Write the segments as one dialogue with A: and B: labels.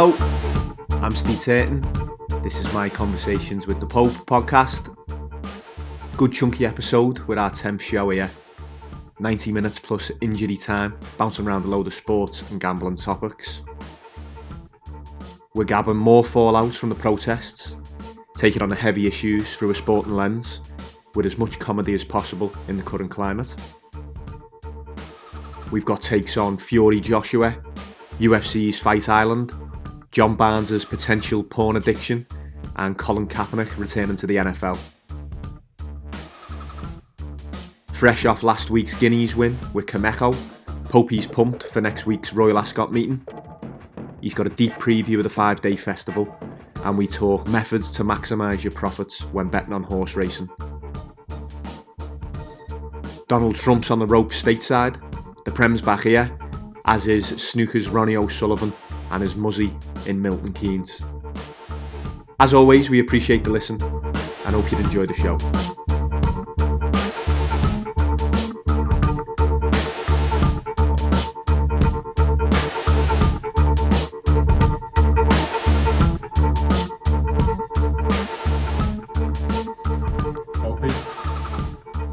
A: Hello, I'm Steve Turton. This is my Conversations with the Pope podcast. Good chunky episode with our 10th show here. 90 minutes plus injury time, bouncing around a load of sports and gambling topics. We're gathering more fallout from the protests, taking on the heavy issues through a sporting lens, with as much comedy as possible in the current climate. We've got takes on Fury Joshua, UFC's Fight Island, John Barnes' potential porn addiction, and Colin Kaepernick returning to the NFL. Fresh off last week's Guineas win with Kameko, Popey's pumped for next week's Royal Ascot meeting. He's got a deep preview of the five day festival, and we talk methods to maximise your profits when betting on horse racing. Donald Trump's on the ropes stateside, the Prem's back here, as is Snooker's Ronnie O'Sullivan and his Muzzy in Milton Keynes. As always, we appreciate the listen and hope you enjoy the show.
B: Poppy.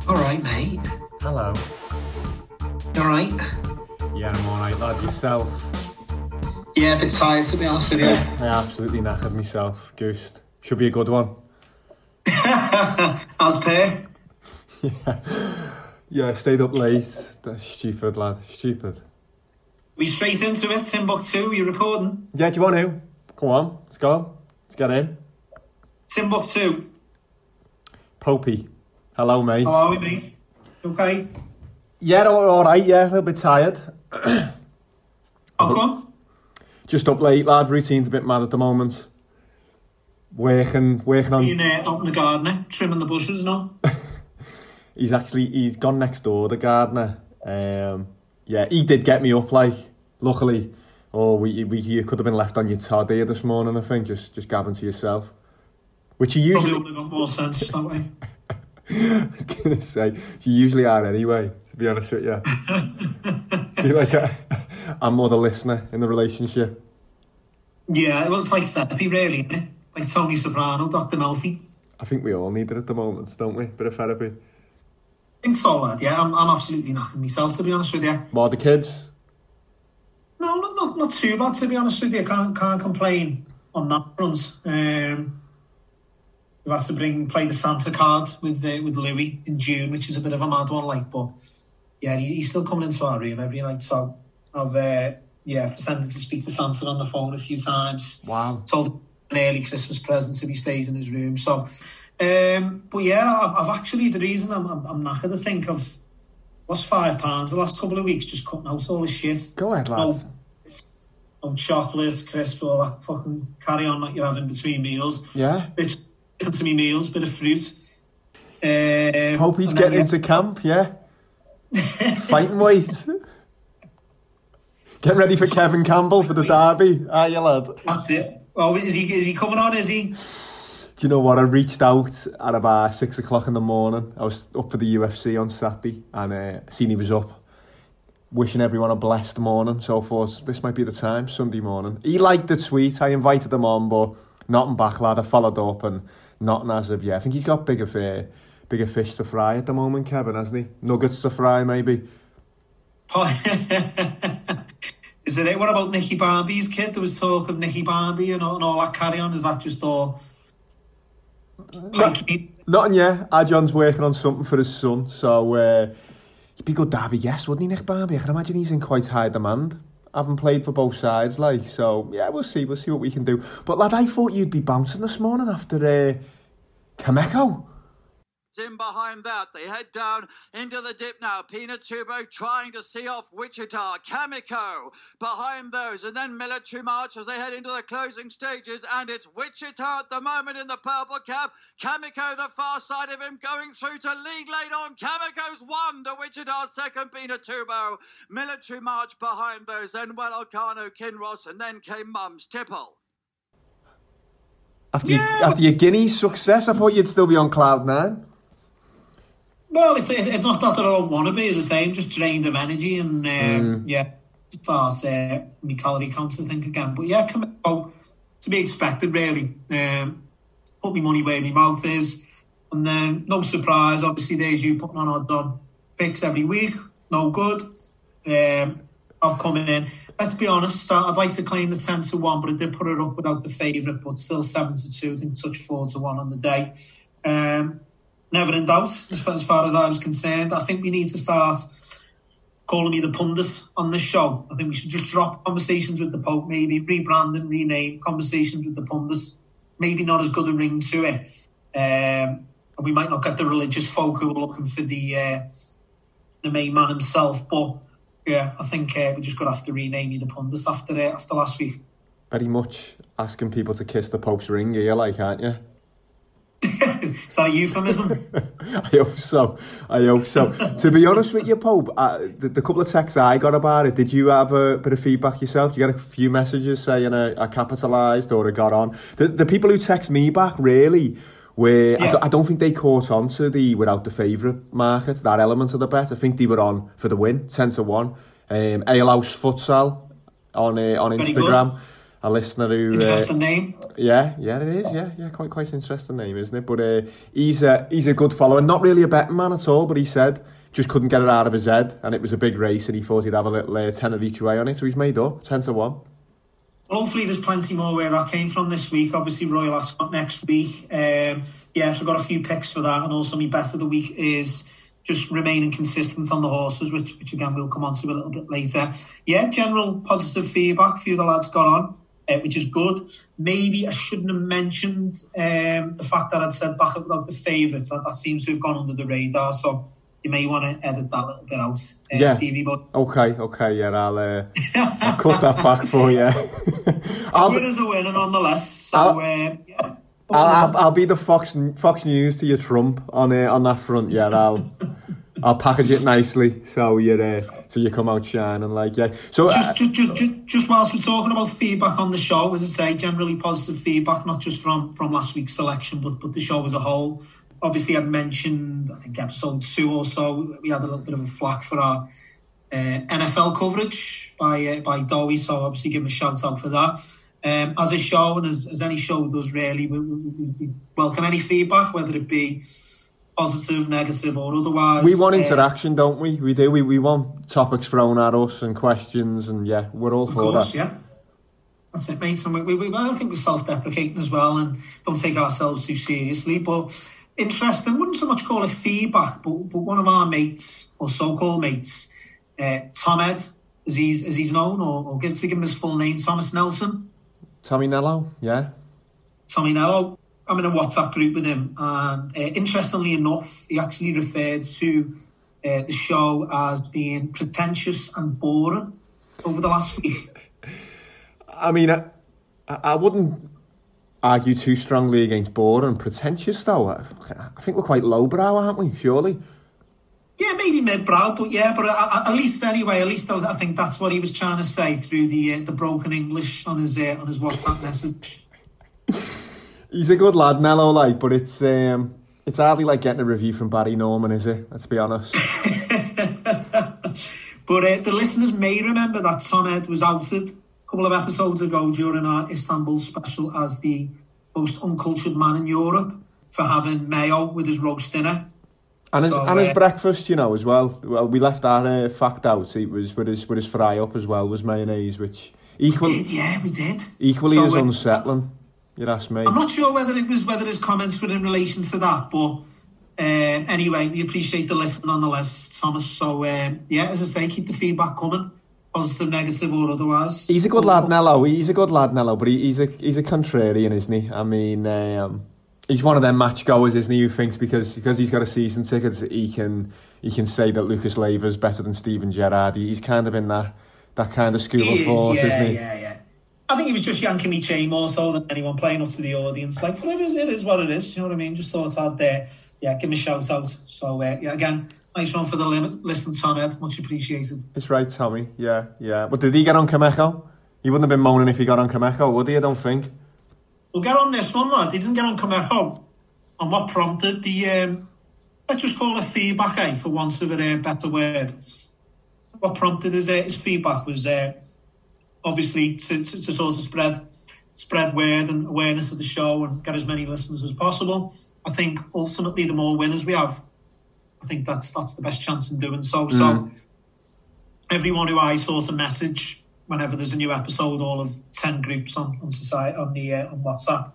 C: All right, mate.
B: Hello.
C: All right?
B: Yeah, I'm lad. Yourself?
C: Yeah, a bit tired to be honest with you.
B: I absolutely knackered myself. Goose. Should be a good one.
C: As per.
B: Yeah, I stayed up late. That's stupid, lad. Stupid.
C: We straight into it. Timbuktu, you recording?
B: Yeah, do you want to? Come on, let's go. Let's get in.
C: Timbuktu.
B: Popey. Hello, mate.
C: How are we, mate? Okay.
B: Yeah, all all right, yeah. A little bit tired.
C: How come?
B: Just up late, lad. Routine's a bit mad at the moment. Working, working on...
C: Being uh, out in the garden, eh? trimming the bushes, no?
B: He's actually he's gone next door, the gardener. Um, yeah, he did get me up. Like, luckily, oh, we, we you could have been left on your tod here this morning. I think just just gabbing to yourself, which you
C: Probably
B: usually.
C: would have got more sense that way.
B: I was gonna say you usually are anyway. To be honest with you, Feel like I'm more the listener in the relationship.
C: Yeah, well, it's like therapy, really? Like Tony Soprano, Dr. Melfi.
B: I think we all need it at the moment, don't we? Bit of therapy.
C: I think so, lad. Yeah, I'm, I'm absolutely knacking myself, to be honest with you.
B: More the kids.
C: No, not, not, not too bad, to be honest with you. Can't, can't complain on that front. Um, we've had to bring play the Santa card with uh, with Louis in June, which is a bit of a mad one, like, but yeah, he, he's still coming into our room every night. So I've uh, yeah pretended to speak to Santa on the phone a few times.
B: Wow.
C: Told him an early Christmas present if he stays in his room. So, um, but yeah, I've, I've actually the reason I'm, I'm, I'm knackered. I think I've lost five pounds the last couple of weeks just cutting out all this shit.
B: Go ahead, lad.
C: No, no chocolate, crisp, all that fucking carry on that you're having between meals.
B: Yeah.
C: To me meals, bit of fruit. Um,
B: Hope he's getting into camp. Yeah. Fighting weight. Getting ready for Kevin Campbell for the derby. Are you, lad?
C: That's it. Oh, is he is he coming on? Is he?
B: Do you know what? I reached out at about six o'clock in the morning. I was up for the UFC on Saturday and uh, seen he was up. Wishing everyone a blessed morning. So thought this might be the time, Sunday morning. He liked the tweet. I invited him on, but not nothing back, lad. I followed up and nothing as of yet. I think he's got bigger, fi- bigger fish to fry at the moment, Kevin, hasn't he? Nuggets to fry, maybe.
C: is it? What about Nicky Barmby's kid? There was talk of Nicky Barmby and all, and all that carry on. Is that just all?
B: Nothing yet. Adjon's working on something for his son, so uh, he'd be a good derby yes, wouldn't he, Nick Barmby? I can imagine he's in quite high demand. Haven't played for both sides, like so. Yeah, we'll see. We'll see what we can do. But lad, I thought you'd be bouncing this morning after uh, Kameko.
D: in behind that. They head down into the dip now. Pinatubo trying to see off Wichita. Kameko behind those. And then Military March as they head into the closing stages. And it's Wichita at the moment in the purple cap. Kameko the far side of him going through to league late on. Kameko's one to Wichita's second. Pinatubo. Military March behind those. Then Well Elcano, Kinross. And then came Mums Tipple.
B: After, your, after your Guineas success, I thought you'd still be on cloud nine.
C: Well, it's, it's not that I don't want to be, as I say, I'm just drained of energy and um, yeah, start uh, my calorie count, I think, again. But yeah, come out to be expected, really. Um, put my money where my mouth is. And then, no surprise, obviously, there's you putting on odds on picks every week. No good. Um, I've come in. Let's be honest, I'd like to claim the 10 to 1, but I did put it up without the favourite, but still 7 to 2. I think touch 4 to 1 on the day. Um, never in doubt, as far, as far as I was concerned. I think we need to start calling me the pundit on this show. I think we should just drop conversations with the Pope, maybe rebrand and rename conversations with the pundits. Maybe not as good a ring to it. Um, and we might not get the religious folk who are looking for the uh, the main man himself. But yeah, I think uh, we just got to have to rename you the pundits after uh, after last week.
B: Very much asking people to kiss the Pope's ring here, like, aren't you?
C: Is that a euphemism?
B: I hope so. I hope so. to be honest with you, Pope, uh, the, the, couple of texts I got about it, did you have a bit of feedback yourself? You get a few messages saying I, I capitalised or I got on? The, the people who text me back, really, where yeah. I, I, don't think they caught on to the without the favourite market, that element of the bet. I think they were on for the win, 10 to 1. Um, Alehouse Futsal on, uh, on Instagram a listener who
C: uh, interesting uh, name.
B: Yeah, yeah, it is. Yeah, yeah, quite quite interesting name, isn't it? But uh, he's a he's a good follower. Not really a betting man at all, but he said just couldn't get it out of his head, and it was a big race, and he thought he'd have a little uh, tenner each way on it, so he's made up ten to one.
C: Hopefully there's plenty more where that came from this week. Obviously Royal Ascot next week. Um, yeah, so I've got a few picks for that, and also my best of the week is just remaining consistent on the horses, which which again we'll come on to a little bit later. Yeah, general positive feedback. A few of the lads got on uh, which is good. Maybe I shouldn't have mentioned um, the fact that I'd said back about the favourites. That, that seems to have gone under the radar. So you may want to edit that little bit out, uh, yeah. Stevie. But
B: okay, okay, yeah, I'll, uh, I'll cut that back for you.
C: I'll, winner's a winner nonetheless. So I'll, uh, yeah.
B: I'll, I'll, I'll, be the Fox Fox News to your Trump on uh, on that front. Yeah, I'll I'll package it nicely so you uh, so you come out shining like yeah. So
C: just, uh, just, just, just, just whilst we're talking about feedback on the show, as I say, generally positive feedback, not just from from last week's selection, but but the show as a whole. Obviously, I mentioned I think episode two or so we had a little bit of a flack for our uh, NFL coverage by uh, by Dowie, so obviously give him a shout out for that. Um, as a show and as, as any show does, really, we, we, we welcome any feedback, whether it be positive, negative, or otherwise.
B: We want uh, interaction, don't we? We do. We, we want topics thrown at us and questions, and yeah, we're all for course,
C: that. Yeah. That's it, mate. And we, we, we, I think we're self-deprecating as well, and don't take ourselves too seriously. But interesting. Wouldn't so much call it feedback, but, but one of our mates or so-called mates, uh, Tom Ed, as he's as he's known, or, or give to give him his full name, Thomas Nelson.
B: Tommy Nello, yeah.
C: Tommy Nello I'm in a WhatsApp group with him, and uh, interestingly enough, he actually referred to uh, the show as being pretentious and boring over the last week.
B: I mean, I, I wouldn't argue too strongly against boring. Pretentious, though, I, I think we're quite lowbrow, aren't we? Surely.
C: Yeah, maybe mid-brow, but yeah, but at, at least anyway, at least I, think that's what he was trying to say through the uh, the broken English on his uh, on his WhatsApp message.
B: He's a good lad, Nello, like, but it's um, it's hardly like getting a review from Barry Norman, is it? Let's be honest.
C: but uh, the listeners may remember that Tom Ed was outed a couple of episodes ago during our Istanbul special as the most uncultured man in Europe for having mayo with his roast dinner.
B: And, his, so, and his uh, breakfast, you know, as well. Well, we left that uh, fact out. It was with his with his fry up as well was mayonnaise, which equally,
C: yeah, we did.
B: Equally so, as unsettling. You'd ask me.
C: I'm not sure whether it was whether his comments were in relation to that, but uh, anyway, we appreciate the listen nonetheless, Thomas. So um, yeah, as I say, keep the feedback coming, positive, negative, or otherwise.
B: He's a good lad, Nello. He's a good lad, Nello, but he, he's a he's a contrarian, isn't he? I mean, um, he's one of them match goers, isn't he? Who thinks because because he's got a season ticket, he can he can say that Lucas Leiva is better than Steven Gerrard. He's kind of in that that kind of school he of thought,
C: is,
B: yeah, isn't he?
C: Yeah, yeah. I think he was just yanking me chain more so than anyone playing up to the audience. Like, but it is, it is what it is. You know what I mean? Just thought I'd, uh, yeah, give me a shout out. So, uh, yeah, again, nice one for the limit. Listen, Tom Ed, much appreciated.
B: It's right, Tommy. Yeah, yeah. But did he get on Kameko? He wouldn't have been moaning if he got on Kameko, would he? I don't think.
C: We'll get on this one, lad. He didn't get on Kameko. And what prompted the, um, let's just call it feedback, eh, for once of a uh, better word. what prompted his, uh, his feedback was uh, obviously to, to, to sort of spread spread word and awareness of the show and get as many listeners as possible. I think ultimately the more winners we have, I think that's that's the best chance in doing so. So everyone who I sort of message whenever there's a new episode, all of ten groups on on society on the uh, on WhatsApp,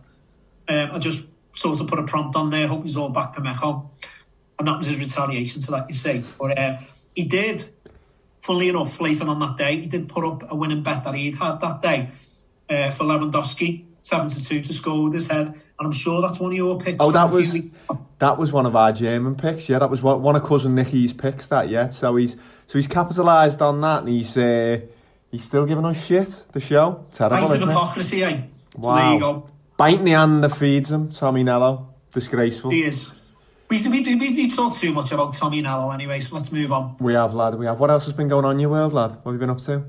C: um, I just sort of put a prompt on there. Hope he's all back to Mecho, and that was his retaliation to that. You see, but uh, he did. Funnily enough, later on that day, he did put up a winning bet that he'd had that day uh, for Lewandowski, seven to two to score with his head, and I'm sure that's one of your picks.
B: Oh, that was that was one of our German picks. Yeah, that was one, one of cousin Nicky's picks. That yeah. So he's so he's capitalised on that, and he's uh, he's still giving us shit. The show terrible,
C: Nice of
B: isn't it?
C: hypocrisy, eh? So
B: Wow.
C: there you go.
B: Biting the hand that feeds him, Tommy Nello. Disgraceful.
C: He is. We, we, we, we talk too much about Tommy Nello anyway, so let's move on.
B: We have, lad. We have. What else has been going on in your world, lad? What have you been up to?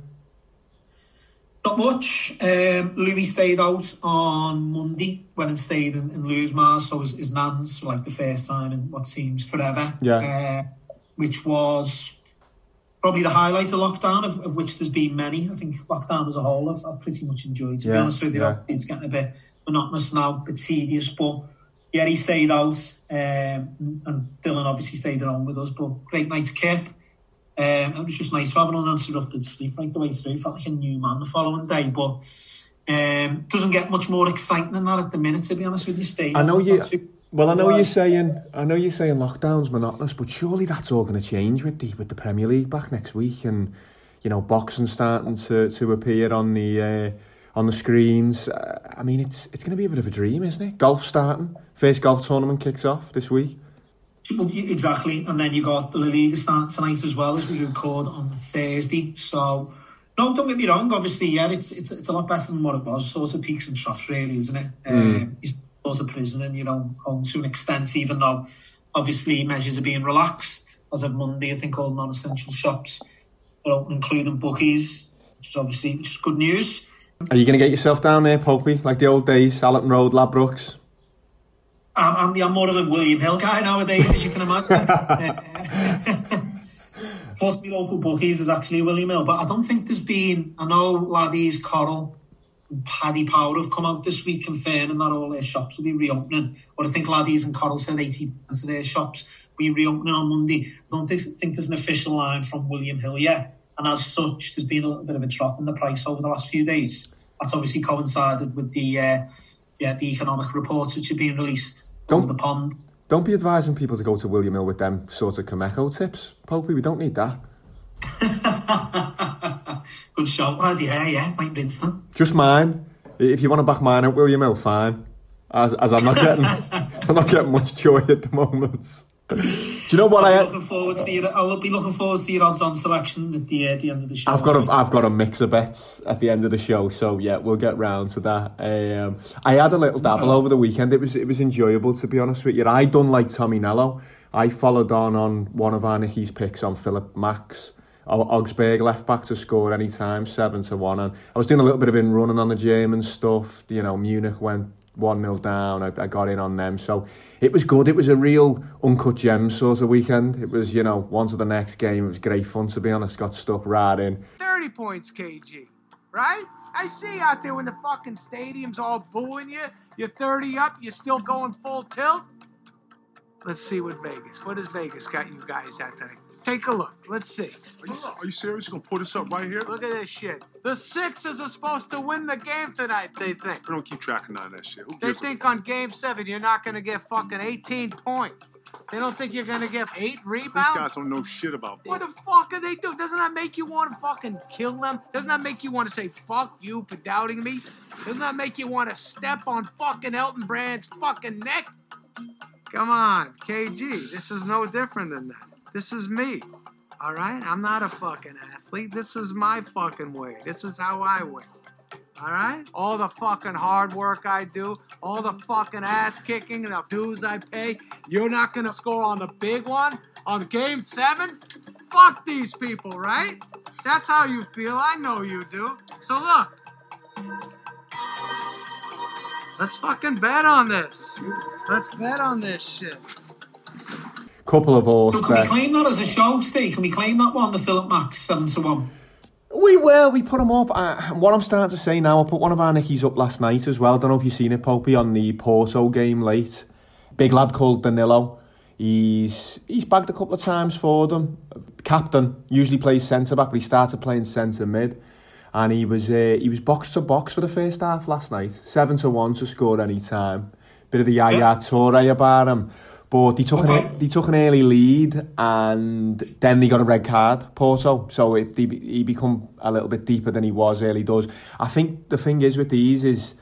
C: Not much. Um, Louis stayed out on Monday, went and stayed in, in Lou's Mars, so his, his nan's for like the first time in what seems forever.
B: Yeah.
C: Uh, which was probably the highlight of lockdown, of, of which there's been many. I think lockdown as a whole I've, I've pretty much enjoyed. To be honest with you,
B: yeah.
C: it's getting a bit monotonous now, a bit tedious, but yeah, he stayed out, um, and Dylan obviously stayed at home with us, but great night's kip. Um, it was just nice having an uninterrupted sleep right the way through. Felt like a new man the following day, but um, doesn't get much more exciting than that at the minute. To be honest with you, Steve.
B: I know you.
C: Too,
B: well, I know you're saying. I know you're saying lockdown's monotonous, but surely that's all going to change with the with the Premier League back next week, and you know boxing starting to, to appear on the uh, on the screens. Uh, I mean, it's it's going to be a bit of a dream, isn't it? Golf starting. First golf tournament kicks off this week.
C: Exactly, and then you got the La Liga start tonight as well as we record on Thursday. So, no, don't get me wrong. Obviously, yeah, it's it's, it's a lot better than what it was. Sort of peaks and troughs, really, isn't it? Um, it's sort of prison, and you know, home to an extent. Even though, obviously, measures are being relaxed as of Monday. I think all non-essential shops are open, including bookies, which is obviously which is good news.
B: Are you going to get yourself down there, Popey, like the old days, Allerton Road, Ladbrokes?
C: I'm, I'm, I'm more of a William Hill guy nowadays, as you can imagine. Plus, my local bookies is actually William Hill, but I don't think there's been. I know laddies, Coral, and Paddy Power have come out this week confirming that all their shops will be reopening. But I think laddies and Coral said 80% of their shops will be reopening on Monday. I don't think, think there's an official line from William Hill yet. And as such, there's been a little bit of a drop in the price over the last few days. That's obviously coincided with the uh, yeah the economic reports which have been released over the pond.
B: Don't be advising people to go to William Hill with them sort of Kameko tips, Popey. We don't need that.
C: Good shot, lad. Yeah, yeah, rinse them.
B: Just mine. If you want to back mine out, William Hill, fine. As, as I'm not getting, I'm not getting much joy at the moment. Do you know what I?
C: I'll be looking forward to your, I'll be looking forward to your odds on selection at the, uh, the end of the show.
B: I've got a, I've got a mix of bets at the end of the show, so yeah, we'll get round to that. Um, I had a little dabble
C: Okay.
B: over the weekend. It was it was enjoyable to be honest with you. I done like Tommy Nello. I followed on on one of our Nicky's picks on Philipp Max. Augsburg left back to score any time, seven to one. And I was doing a little bit of in running on the German stuff. You know, Munich went one 0 down. I, I got in on them, so it was good. It was a real uncut gems sort of weekend. It was you know one to the next game. It was great fun to be honest. Got stuck right in.
E: 30 points, KG. Right? I see out there when the fucking stadium's all booing you. You're 30 up, you're still going full tilt. Let's see what Vegas. What has Vegas got you guys at tonight? Take a look. Let's see.
F: Are you, are you serious? You're gonna put us up right here?
E: Look at this shit. The Sixers are supposed to win the game tonight, they think.
F: I don't keep track of none of that shit. Who
E: They
F: gives a-
E: think on game seven you're not going to get fucking 18 points. They don't think you're going to get eight
F: These
E: rebounds.
F: guys don't know shit about
E: What the fuck are they doing? Doesn't that make you want to fucking kill them? Doesn't that make you want to say fuck you for doubting me? Doesn't that make you want to step on fucking Elton Brand's fucking neck? Come on, KG. This is no different than that. This is me. All right? I'm not a fucking athlete. This is my fucking way. This is how I win. All right? All the fucking hard work I do, all the fucking ass kicking and the dues I pay, you're not gonna score on the big one on game seven? Fuck these people, right? That's how you feel. I know you do. So look. Let's fucking bet on this. Let's bet on this shit.
B: Couple of horse
C: So can we claim that as a show, Steve? Can we claim that one, the Philipp Max 7 to 1?
B: We will. We put them up. Uh, what I'm starting to say now, I put one of our Nickies up last night as well. I Don't know if you've seen it, Popey, on the Porto game late. Big lad called Danilo. He's he's bagged a couple of times for them. Captain usually plays centre back, but he started playing centre mid, and he was uh, he was box to box for the first half last night. Seven to one to score any time. Bit of the Yaya. Toure about him. But they took,
C: Okay.
B: an, they took an early lead and then they got a red card, Porto. So it, he, he become a little bit deeper than he was early does. I think the thing is with these is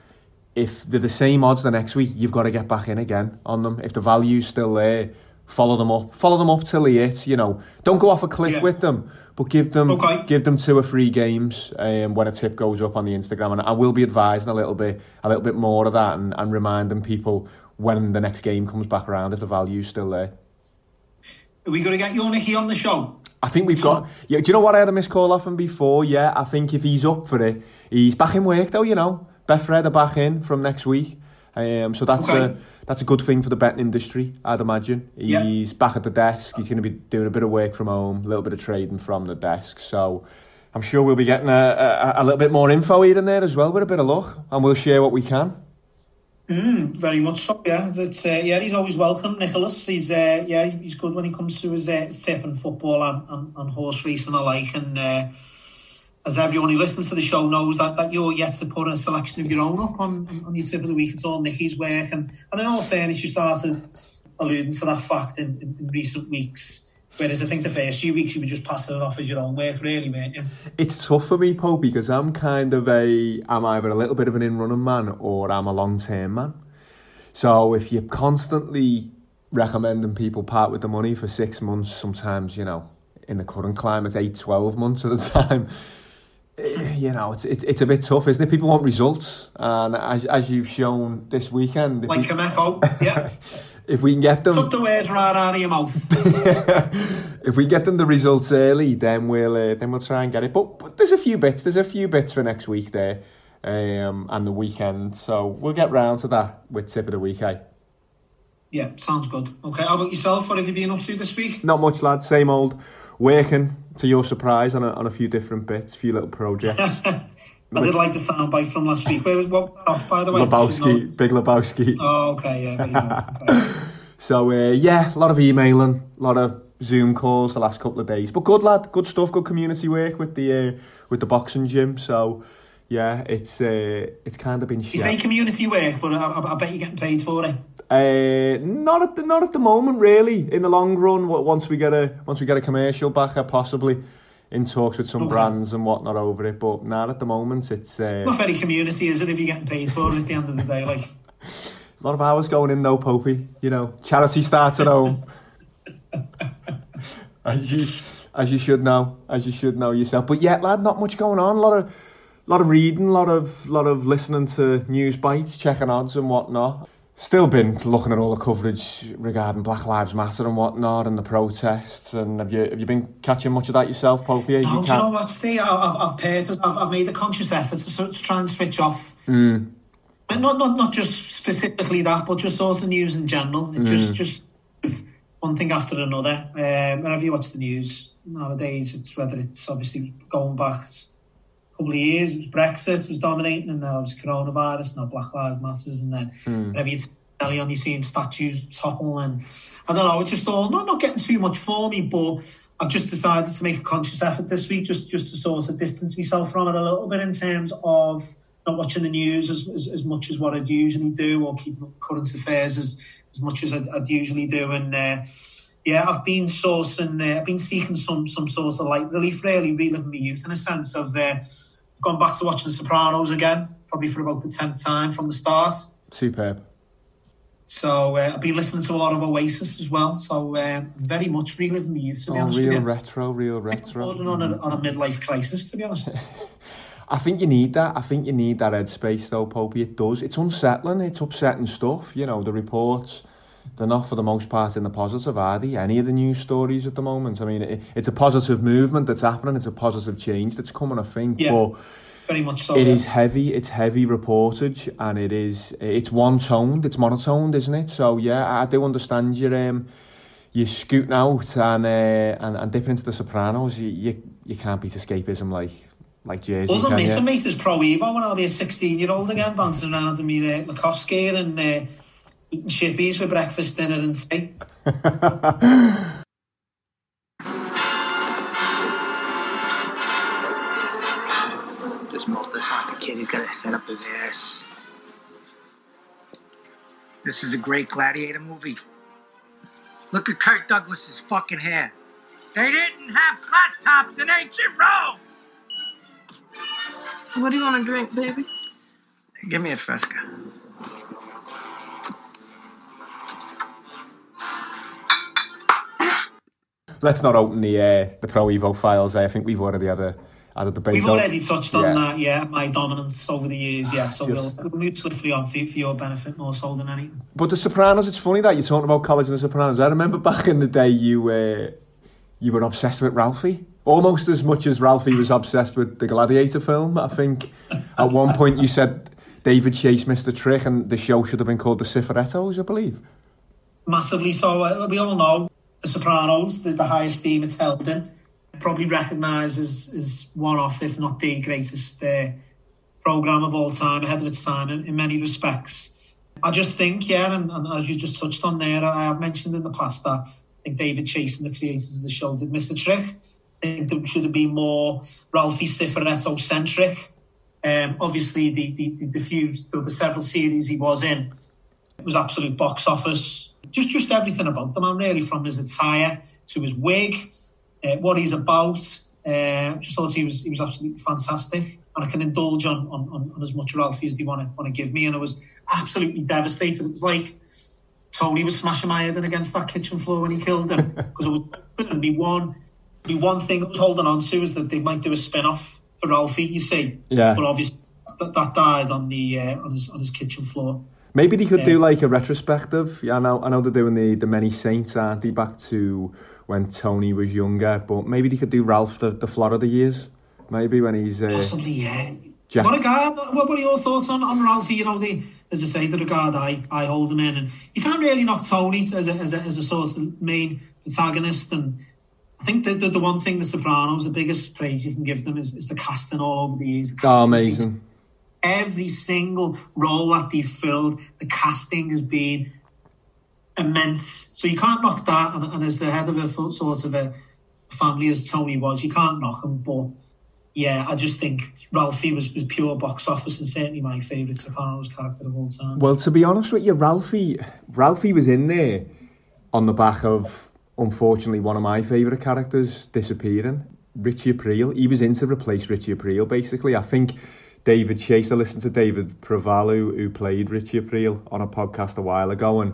B: if they're the same odds the next week, you've got to get back in again on them. If the value's still there, follow them up. Follow them up till they hit, you know. Don't go off a cliff
C: Yeah.
B: with them, but give them
C: Okay.
B: give them two or three games um, when a tip goes up on the Instagram. And I will be advising a little bit a little bit more of that and, and reminding people when the next game comes back around if the value's still there.
C: Are we going to get your Nicky on the show?
B: I think we've got. Yeah, do you know what I had a missed call off him before? Yeah, I think if he's up for it, he's back in work though. You know, Betfred are back in from next week, um, so that's
C: Okay.
B: a that's a good thing for the betting industry. I'd imagine
C: Yeah.
B: he's back at the desk. He's going to be doing a bit of work from home, a little bit of trading from the desk. So I'm sure we'll be getting a, a, a little bit more info here and there as well with a bit of luck, and we'll share what we can.
C: Mm, very much so, yeah. It's, uh, yeah, he's always welcome, Nicholas. He's uh, yeah, he's good when he comes to his uh, tip and football and, and, and horse racing alike. And uh, as everyone who listens to the show knows, that, that you're yet to put a selection of your own up on, on your tip of the week. It's all Nicky's work. And, and in all fairness, you started alluding to that fact in, in, in recent weeks. Whereas I think the first few weeks you were just passing it off as your own work, really, weren't you?
B: It's tough for me, Pope, because I'm kind of a I'm either a little bit of an in running man or I'm a long term man. So if you're constantly recommending people part with the money for six months, sometimes you know in the current climate, eight, 12 months at a time. eh, You know, it's, it's it's a bit tough, isn't it? People want results, and as as you've shown this weekend,
C: Like a echo, yeah.
B: if we can get them,
C: Took the words right out of your mouth.
B: if we get them the results early, then we'll uh, then we'll try and get it. But, but there's a few bits. There's a few bits for next week there, um, and the weekend. So we'll get round to that with tip of the week. Eh?
C: Yeah, sounds good. Okay, how about yourself? What have you been up to this week?
B: Not much, lad. Same old. Working to your surprise on a, on a few different bits, a few little projects.
C: I did like the soundbite from last week. Where was what off, by the way?
B: Lebowski, Big Lebowski.
C: Oh, okay, yeah. Okay.
B: So uh, yeah, a lot of emailing, a lot of Zoom calls the last couple of days. But good lad, good stuff, good community work with the uh, with the boxing gym. So yeah, it's uh, it's kind of been
C: You say community work, but I, I, bet you're getting paid for it.
B: Uh, not at the not at the moment, really. In the long run, once we get a once we get a commercial back, possibly in talks with some
C: Okay.
B: brands and whatnot over it. But not at the moment. It's uh,
C: Not very community, is it, if you're getting paid for it at the end of the day? Like,
B: a lot of hours going in though, Popey. You know, charity starts at home. as you as you should know, as you should know yourself. But yet, lad, not much going on. A lot of lot of reading, a lot of lot of listening to news bites, checking odds and whatnot. Still been looking at all the coverage regarding Black Lives Matter and whatnot and the protests. And have you have you been catching much of that yourself, Popey? You
C: oh, do you know what, Steve? I've, I've purpose. I've, I've made a conscious effort to, to try and switch off.
B: Mm.
C: And not, not, not just specifically that, but just sort of news in general.
B: Mm.
C: Just, just one thing after another. Um, whenever you watch the news nowadays, it's whether it's obviously going back couple of years, it was Brexit was dominating, and now it was coronavirus, and now Black Lives Matters, and then whenever you telly on, you're seeing statues topple, and I don't know, it just all not not getting too much for me, but I've just decided to make a conscious effort this week, just just to sort of distance myself from it a little bit in terms of not watching the news as, as, as much as what I'd usually do, or keeping up current affairs as as much as I'd, I'd usually do, and. Uh, yeah, I've been sourcing, uh, I've been seeking some some sort of light relief, really reliving my youth in a sense of. Uh, I've gone back to watching The Sopranos again, probably for about the tenth time from the start.
B: Superb.
C: So uh, I've been listening to a lot of Oasis as well. So uh, very much reliving my youth, to be
B: Oh,
C: honest with
B: real
C: you.
B: retro, real retro.
C: Bordering on a, on a midlife crisis, to be honest.
B: I think you need that. I think you need that headspace, though, Popey. It does. It's unsettling. It's upsetting stuff. You know, the reports, they're not for the most part in the positive, are they? Any of the news stories at the moment. I mean, it, it's a positive movement that's happening. It's a positive change that's coming, I think.
C: Yeah.
B: But
C: Very much so.
B: it
C: yeah.
B: is heavy. It's heavy reportage, and it is. It's one toned. It's monotoned, isn't it? So yeah, I do understand your um, you're scooting out and, uh, and, and dipping into the Sopranos, you, you, you can't beat escapism like like Jersey, can
C: missing
B: you?
C: mate is Pro Evo when I'll be a 16 year old again, bouncing around in my uh, Lacoste gear and uh, eating chippies for breakfast, dinner, and tea.
E: This Maltesante kid, he's got to set up his ass. This is a great gladiator movie. Look at Kirk Douglas's fucking hair. They didn't have flat tops in ancient Rome.
G: What do you want to drink, baby?
E: Give me a Fresca.
B: Let's not open the uh, the Pro Evo files. I think we've already had a had a debate.
C: We've
B: on-
C: already touched on
B: Yeah.
C: that, yeah, my dominance over the years, yeah, so
B: Just-
C: we'll, we'll move swiftly on for, for your benefit more so than any.
B: But The Sopranos, it's funny that you're talking about college and The Sopranos. I remember back in the day you uh, you were obsessed with Ralphie. Almost as much as Ralphie was obsessed with the Gladiator film. I think at one point you said David Chase missed a trick and the show should have been called The Cifarettos, I believe.
C: Massively so. Uh, we all know The Sopranos, the, the highest theme it's held in, probably recognised as, one of, if not the greatest uh, programme of all time, ahead of its time in, in many respects. I just think, yeah, and, and as you just touched on there, I have mentioned in the past that I think David Chase and the creators of the show did miss a trick. I think there should have been more Ralphie Cifaretto centric. Um, obviously, the, the, the, few, the several series he was in, it was absolute box office. Just just everything about the man, really, from his attire to his wig, uh, what he's about. Uh, just thought he was he was absolutely fantastic, and I can indulge on on, on, on as much Ralphie as they want to want to give me. And I was absolutely devastated. It was like Tony was smashing my head in against that kitchen floor when he killed him because it was and me one me one thing I was holding on to is that they might do a spin off for Ralphie. You see,
B: Yeah.
C: but obviously that, that died on the uh, on his on his kitchen floor.
B: Maybe they could
C: Yeah.
B: do like a retrospective. Yeah, I know, I know they're doing the, the Many Saints, aren't they, back to when Tony was younger. But maybe they could do Ralph the, the Florida years. Maybe when he's... Uh,
C: Possibly, yeah.
B: Jack-
C: What a guy. What, are your thoughts on, on Ralphie? You know, the as I say, the regard I, I hold him in, and you can't really knock Tony as a, as a, as a sort of main protagonist. And I think that the, the one thing the Sopranos, the biggest praise you can give them is, is the casting all over the years. The
B: oh, amazing.
C: Every single role that they've filled, the casting has been immense. So you can't knock that. And, and as the head of a sort of a family as Tony was, you can't knock him. But yeah, I just think Ralphie was, was pure box office and certainly my favourite Sopranos character of all time.
B: Well, to be honest with you, Ralphie, Ralphie was in there on the back of, unfortunately, one of my favourite characters disappearing, Richie Aprile. He was in to replace Richie Aprile, basically. I think David Chase, I listened to David Proval, who played Richie Aprile, on a podcast a while ago, and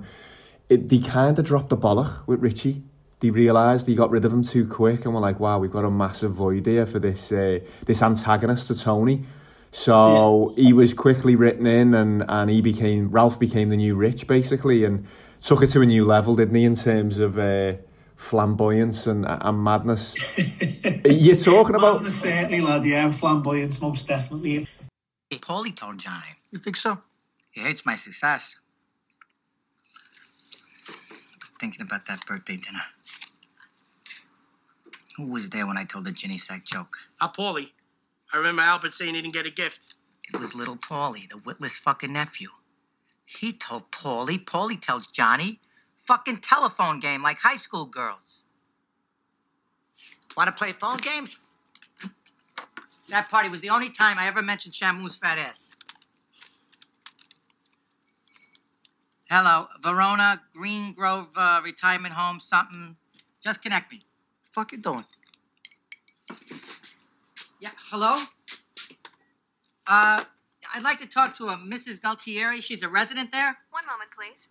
B: it, they kind of dropped the bollock with Richie. They realised he got rid of him too quick, and were like, "Wow, we've got a massive void here for this uh, this antagonist to Tony." So he was quickly written in, and, and he became Ralph became the new Rich basically, and took it to a new level, didn't he, in terms of uh, flamboyance and, and madness. You're talking about
C: Madness, certainly, lad, yeah, flamboyance, most definitely.
H: Paulie told Johnny.
E: You think so?
H: He hates my success. Thinking about that birthday dinner. Who was there when I told the Ginny sack joke?
E: Ah, Paulie. I remember Albert saying he didn't get a gift.
H: It was little Paulie, the witless fucking nephew. He told Paulie. Paulie tells Johnny. Fucking telephone game like high school girls. Want to play phone games? That party was the only time I ever mentioned Shamu's fat ass. Hello, Verona, Green Grove uh, Retirement Home, something. Just connect me. Fuck you doing? Yeah, hello? Uh, I'd like to talk to a Mrs. Gualtieri. She's a resident there.
G: One moment, please.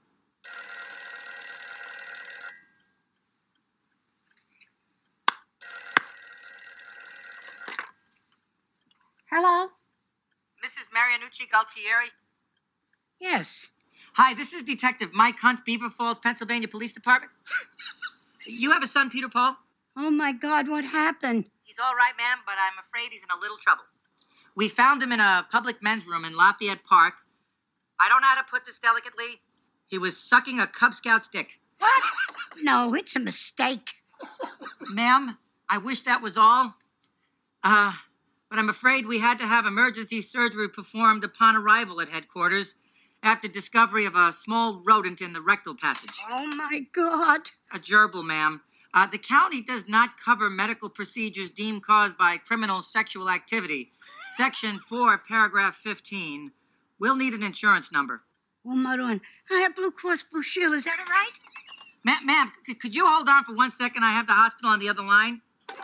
G: Hello?
H: Mrs. Marianucci Gualtieri? Yes. Hi, this is Detective Mike Hunt, Beaver Falls, Pennsylvania Police Department. you have a son, Peter Paul?
I: Oh my God, what happened?
H: He's all right, ma'am, but I'm afraid he's in a little trouble. We found him in a public men's room in Lafayette Park. I don't know how to put this delicately. He was sucking a Cub Scout stick.
I: What? No, it's a mistake.
H: Ma'am, I wish that was all. Uh, but I'm afraid we had to have emergency surgery performed upon arrival at headquarters after discovery of a small rodent in the rectal passage.
I: Oh my God.
H: A gerbil, ma'am. Uh, the county does not cover medical procedures deemed caused by criminal sexual activity. Section 4, paragraph 15. We'll need an insurance number.
I: Oh, Maroon, I have Blue Cross Blue Shield. Is that all right?
H: Ma- ma'am, c- could you hold on for one second? I have the hospital on the other line.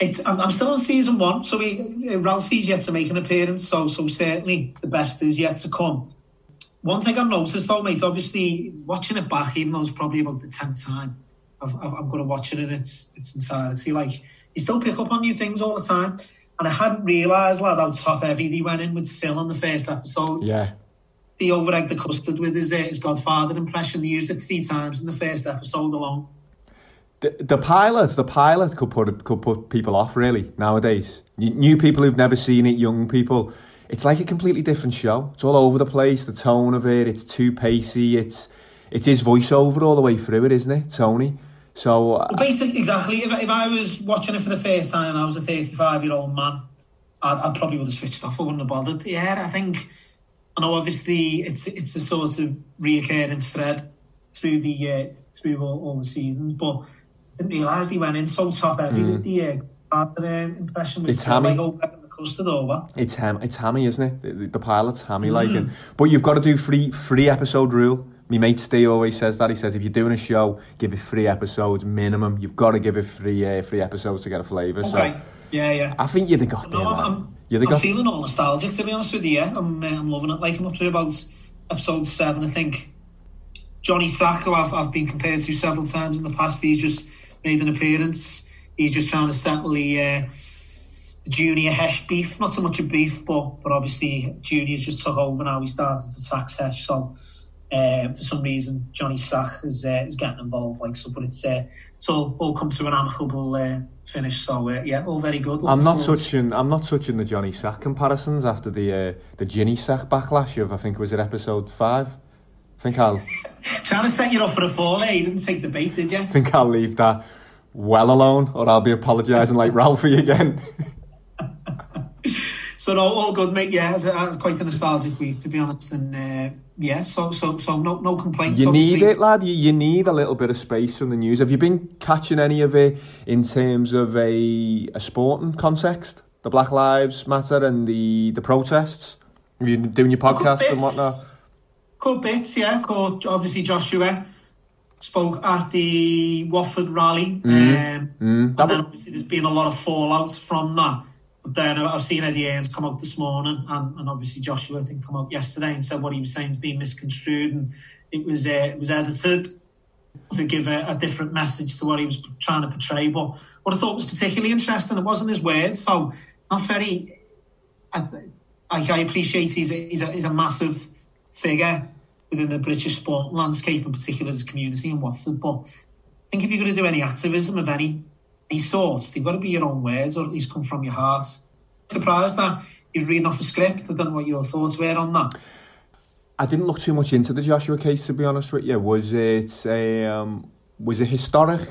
C: It's, I'm, I'm still on season one, so we, uh, Ralphie's yet to make an appearance, so so certainly the best is yet to come. One thing I've noticed though, mate, obviously watching it back, even though it's probably about the tenth time, I've, I've, I'm going to watch it in its its entirety. Like you still pick up on new things all the time, and I hadn't realised, lad, how top heavy they went in with Sil in the first episode.
B: Yeah.
C: They over egged the custard with his uh, his Godfather impression. They used it three times in the first episode alone.
B: The, the pilot, the pilot could put could put people off really nowadays. New people who've never seen it, young people. It's like a completely different show. It's all over the place. The tone of it, it's too pacey. It's it's his voiceover all the way through it, isn't it, Tony? So uh,
C: Well, basically, exactly. If, if I was watching it for the first time and I was a 35 year old man, I'd, I'd probably would have switched off. I wouldn't have bothered. Yeah, I think. I know. Obviously, it's it's a sort of reoccurring thread through the uh, through all, all the seasons, but I didn't realise they went in so top heavy with the uh, um, impression. With
B: It's hammy.
C: like custard over.
B: it's ham, it's hammy, isn't it? The, the pilot's hammy like it. But you've got to do three three episode rule. My mate Steve always says that. He says if you're doing a show, give it three episodes minimum. You've got to give it three uh, three episodes to get a flavour.
C: Okay.
B: So
C: Yeah, yeah.
B: I think you're the goddamn
C: No, I'm. I'm,
B: You're the
C: I'm
B: god-
C: feeling all nostalgic to be honest with you. Yeah, I'm, uh, I'm loving it. Like I'm up to about episode seven, I think. Johnny Sack, who I've, I've been compared to several times in the past, he's just made an appearance. He's just trying to settle the, uh, the junior Hesh beef. Not so much a beef, but but obviously Junior's just took over now. He started to tax Hesh, so uh, for some reason Johnny Sack is uh, is getting involved. Like so, but it's uh, it's all all come to an amicable uh, finish. So uh, yeah, all very good.
B: I'm not touching. I'm not touching the Johnny Sack comparisons after the uh, the Ginny Sack backlash of I think it was it episode five. I think I'll
C: Trying to set you up for a fall, eh? You didn't take the bait, did you?
B: I think I'll leave that well alone, or I'll be apologising like Ralphie again.
C: So no, all good, mate. Yeah, it's, a, it's quite a nostalgic week, to be honest. And uh, yeah, so so so no no complaints.
B: You
C: obviously.
B: need it, lad. You, you need a little bit of space from the news. Have you been catching any of it in terms of a, a sporting context? The Black Lives Matter and the, the protests? Have you been doing your podcast and whatnot?
C: Good bits, yeah. Caught obviously Joshua spoke at the Watford rally, um,
B: Mm,
C: and then obviously there's been a lot of fallout from that. But then I've seen Eddie Hearn come up this morning, and, and obviously Joshua I think come up yesterday and said what he was saying is being misconstrued, and it was uh, it was edited to give a, a different message to what he was trying to portray. But what I thought was particularly interesting, it wasn't his words, so not very. I, th- I, I appreciate he's a, he's a he's a massive figure within the British sport landscape, in particular his community in Watford. But I think if you're going to do any activism of any any sort, they've got to be your own words, or at least come from your heart. Surprised that you're reading off a script. I don't know what your thoughts were on that.
B: I didn't look too much into the Joshua case, to be honest with you. Was it a, um, was it historic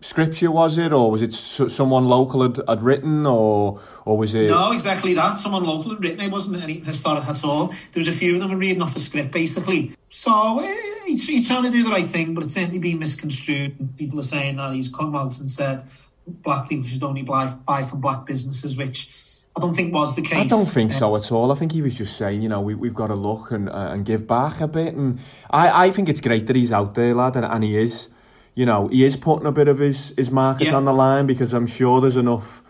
B: scripture, was it? Or was it s- someone local had, had written? Or, or was it...
C: No, exactly that. Someone local had written it. wasn't any historic at all. There was a few of them were reading off a script, basically. So eh, he's, he's trying to do the right thing, but it's certainly been misconstrued. People are saying that he's come out and said black people should only buy, buy from black businesses, which I don't think was the case.
B: I don't think so at all. I think he was just saying, you know, we, we've got to look and uh, and give back a bit. And I, I think it's great that he's out there, lad, and, and he is. You know, he is putting a bit of his, his market
C: Yeah.
B: on the line because I'm sure there's enough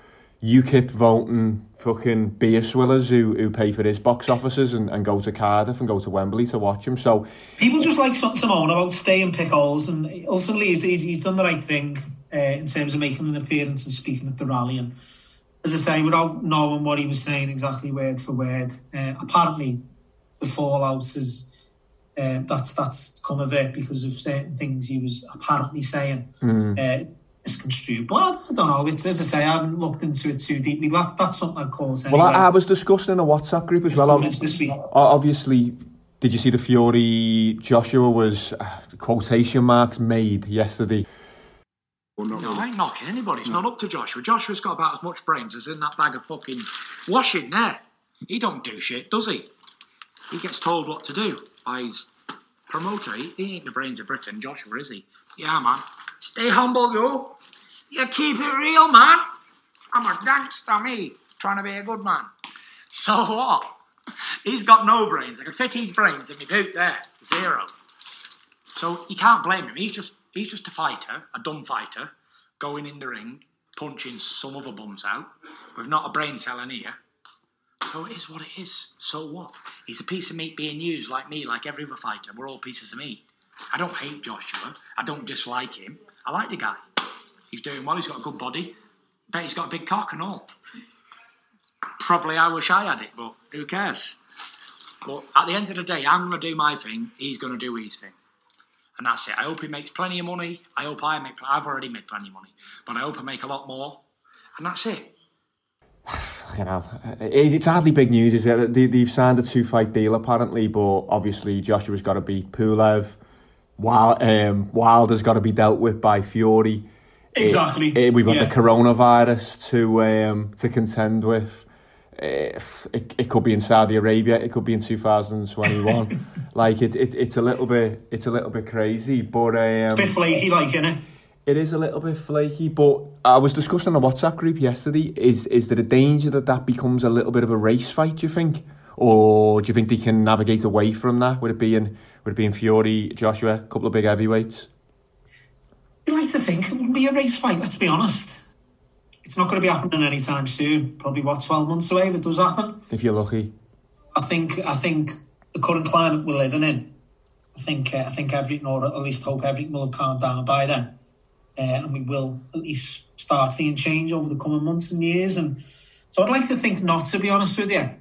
B: UKIP voting fucking beer swillers who, who pay for his box offices and, and go to Cardiff and go to Wembley to watch him. So
C: People just like something about staying pickles, and ultimately he's, he's, he's done the right thing uh, in terms of making an appearance and speaking at the rally. And as I say, without knowing what he was saying exactly word for word, uh, apparently the fallouts is uh, that's that's come of it because of certain things he was apparently saying. Uh, misconstrued, but I, I don't know. It's as I say, I haven't looked into it too deeply. But that, that's something I'd call it.
B: Well, I, I was discussing in a WhatsApp group as
C: Press
B: well.
C: conference this week.
B: Obviously, Did you see the Fury Joshua was uh, quotation marks made yesterday?
F: Well,
J: No,
F: really.
J: I ain't knocking anybody. It's not up to Joshua. Joshua's got about as much brains as in that bag of fucking washing there. He don't do shit, does he? He gets told what to do his promoter. He, he ain't the brains of Britain, Joshua, is he? Yeah, man. Stay humble, you. You keep it real, man. I'm a gangster, me, trying to be a good man. So what? He's got no brains. I could fit his brains in my boot there. Zero. So you can't blame him. He's just he's just a fighter, a dumb fighter, going in the ring, punching some other bums out, with not a brain cell in here. So it is what it is. So what? He's a piece of meat being used like me, like every other fighter. We're all pieces of meat. I don't hate Joshua. I don't dislike him. I like the guy. He's doing well. He's got a good body. Bet he's got a big cock and all. Probably I wish I had it, but who cares? But at the end of the day, I'm going to do my thing. He's going to do his thing. And that's it. I hope he makes plenty of money. I hope I make. I've already made plenty of money, but I hope I make a lot more. And that's it.
B: You know, it's it's hardly big news, is it? They, they've signed a two-fight deal apparently, but obviously Joshua's got to beat Pulev. Wild, um, Wilder's got to be dealt with by Fury.
C: Exactly.
B: Eh, we've got
C: Yeah.
B: the coronavirus to um, to contend with. Eh, It, it could be in Saudi Arabia. It could be in 2021. like it, it, it's a little bit, it's a little bit crazy. But um,
C: bit flaky, like, innit?
B: it is a little bit flaky, but I was discussing in a WhatsApp group yesterday. Is is there a danger that that becomes a little bit of a race fight? Do you think, or do you think they can navigate away from that? Would it be in would it be in Fury, Joshua, a couple of big heavyweights?
C: You'd like to think it wouldn't be a race fight, let's be honest. It's not going to be happening anytime soon. Probably, what, 12 months away if it does happen.
B: If you're lucky,
C: I think I think the current climate we're living in, I think uh, I think everything, or at least hope everything will have calmed down by then, uh, and we will at least start seeing change over the coming months and years. And so I'd like to think not. To be honest with you, uh,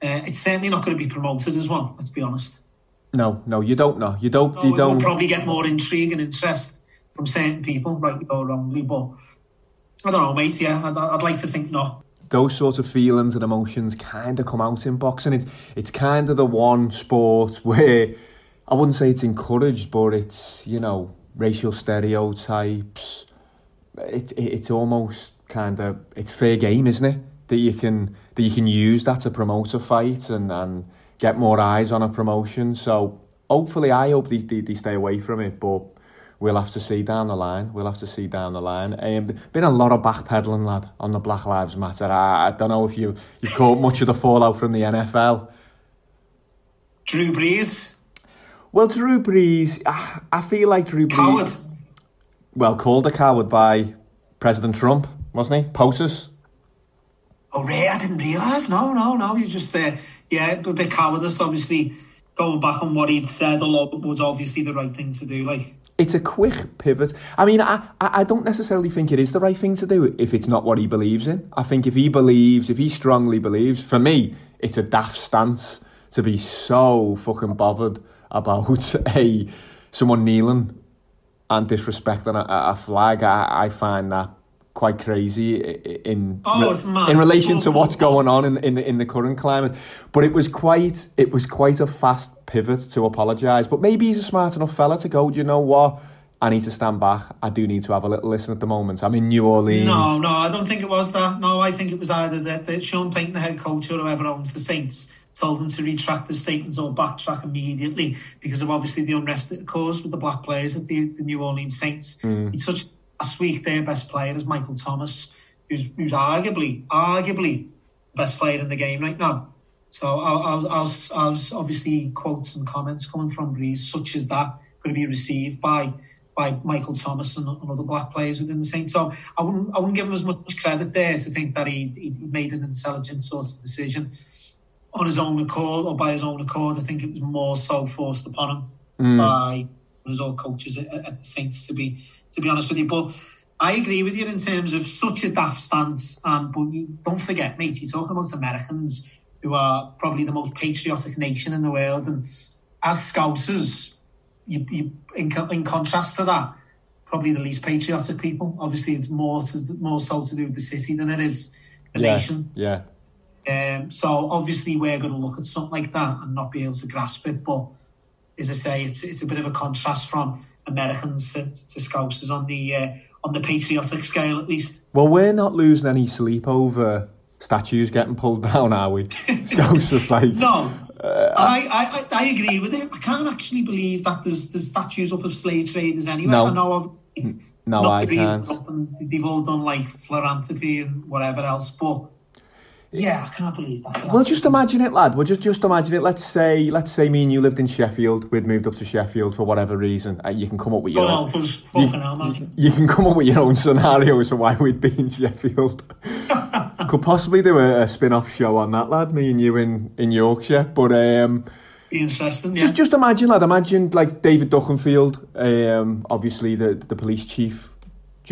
C: it's certainly not going to be promoted as well. Let's be honest.
B: no, no, you don't know. You don't.
C: Oh,
B: you don't.
C: probably get more intrigue and interest from certain people, rightly or wrongly. But I don't know, mate. Yeah, I'd, I'd like to think not.
B: those sorts of feelings and emotions kind of come out in boxing. It's it's kind of the one sport where I wouldn't say it's encouraged, but it's you know racial stereotypes. It, it it's almost kind of it's fair game, isn't it? That you can that you can use that to promote a fight and and get more eyes on a promotion. So hopefully, I hope they, they, they stay away from it, but. We'll have to see down the line. We'll have to see down the line. Um, been a lot of backpedaling, lad, on the Black Lives Matter. I, I don't know if you you caught much of the fallout from the NFL.
C: Drew Brees,
B: Well, Drew Brees, I, I feel like Drew Brees.
C: coward.
B: Well, called a coward by President Trump, wasn't he? POTUS.
C: Oh, really? I didn't realise. No, no, no. You just, uh, yeah, a bit cowardice, obviously, going back on what he'd said, although it was obviously the right thing to do. Like,
B: It's a quick pivot. I mean, I I don't necessarily think it is the right thing to do if it's not what he believes in. I think if he believes, if he strongly believes, for me, it's a daft stance to be so fucking bothered about a someone kneeling and disrespecting a, a flag. I, I find that quite crazy in
C: Oh,
B: in relation to what's going on in, in the in the current climate. But it was quite it was quite a fast pivot to apologise. But maybe he's a smart enough fella to go. Do you know what? I need to stand back. I do need to have a little listen at the moment. I'm in New Orleans.
C: no, no, I don't think it was that. No, I think it was either that, that Sean Payton, the head coach, or whoever owns the Saints, told them to retract the statements or backtrack immediately because of obviously the unrest that it caused with the black players at the, the New Orleans Saints. Mm. He touched last week their best player is Michael Thomas, who's who's arguably, arguably best player in the game right now. So I, I, was, I, was, I was obviously quotes and comments coming from Brees, such as that, going to be received by by Michael Thomas and, and other black players within the Saints. So I wouldn't I wouldn't give him as much credit there to think that he he made an intelligent sort of decision on his own accord or by his own accord. I think it was more so forced upon him hmm. by his old coaches at, at the Saints to be to be honest with you. But I agree with you in terms of such a daft stance. And but you, don't forget, mate, you're talking about Americans who are probably the most patriotic nation in the world, and as Scousers, you, you in, in contrast to that, probably the least patriotic people. Obviously, it's more to more so to do with the city than it is the
B: yeah,
C: nation.
B: yeah.
C: Um, so obviously we're going to look at something like that and not be able to grasp it. But as I say, it's it's a bit of a contrast from Americans to, to Scousers on the uh, on the patriotic scale, at least.
B: Well, we're not losing any sleep over statues getting pulled down, are we? Scousers like
C: No, and I, I, I agree with it. I can't actually believe that there's there's statues up of slave traders anyway.
B: No.
C: I know of. It's
B: No,
C: not
B: I
C: the reason
B: can't.
C: they've all done like philanthropy and whatever else, but yeah, I can't believe that.
B: Well, just imagine it, lad. Well, just just imagine it. Let's say, let's say, me and you lived in Sheffield. We'd moved up to Sheffield for whatever reason. Uh, you can come up with your
C: God
B: own,
C: help us, fucking hell,
B: you can come up with your own scenarios for why we'd be in Sheffield. Could possibly do a, a spin-off show on that, lad. Me and you in in Yorkshire, but um,
C: yeah.
B: just just imagine, lad. Imagine like David Duckenfield, um, obviously the the police chief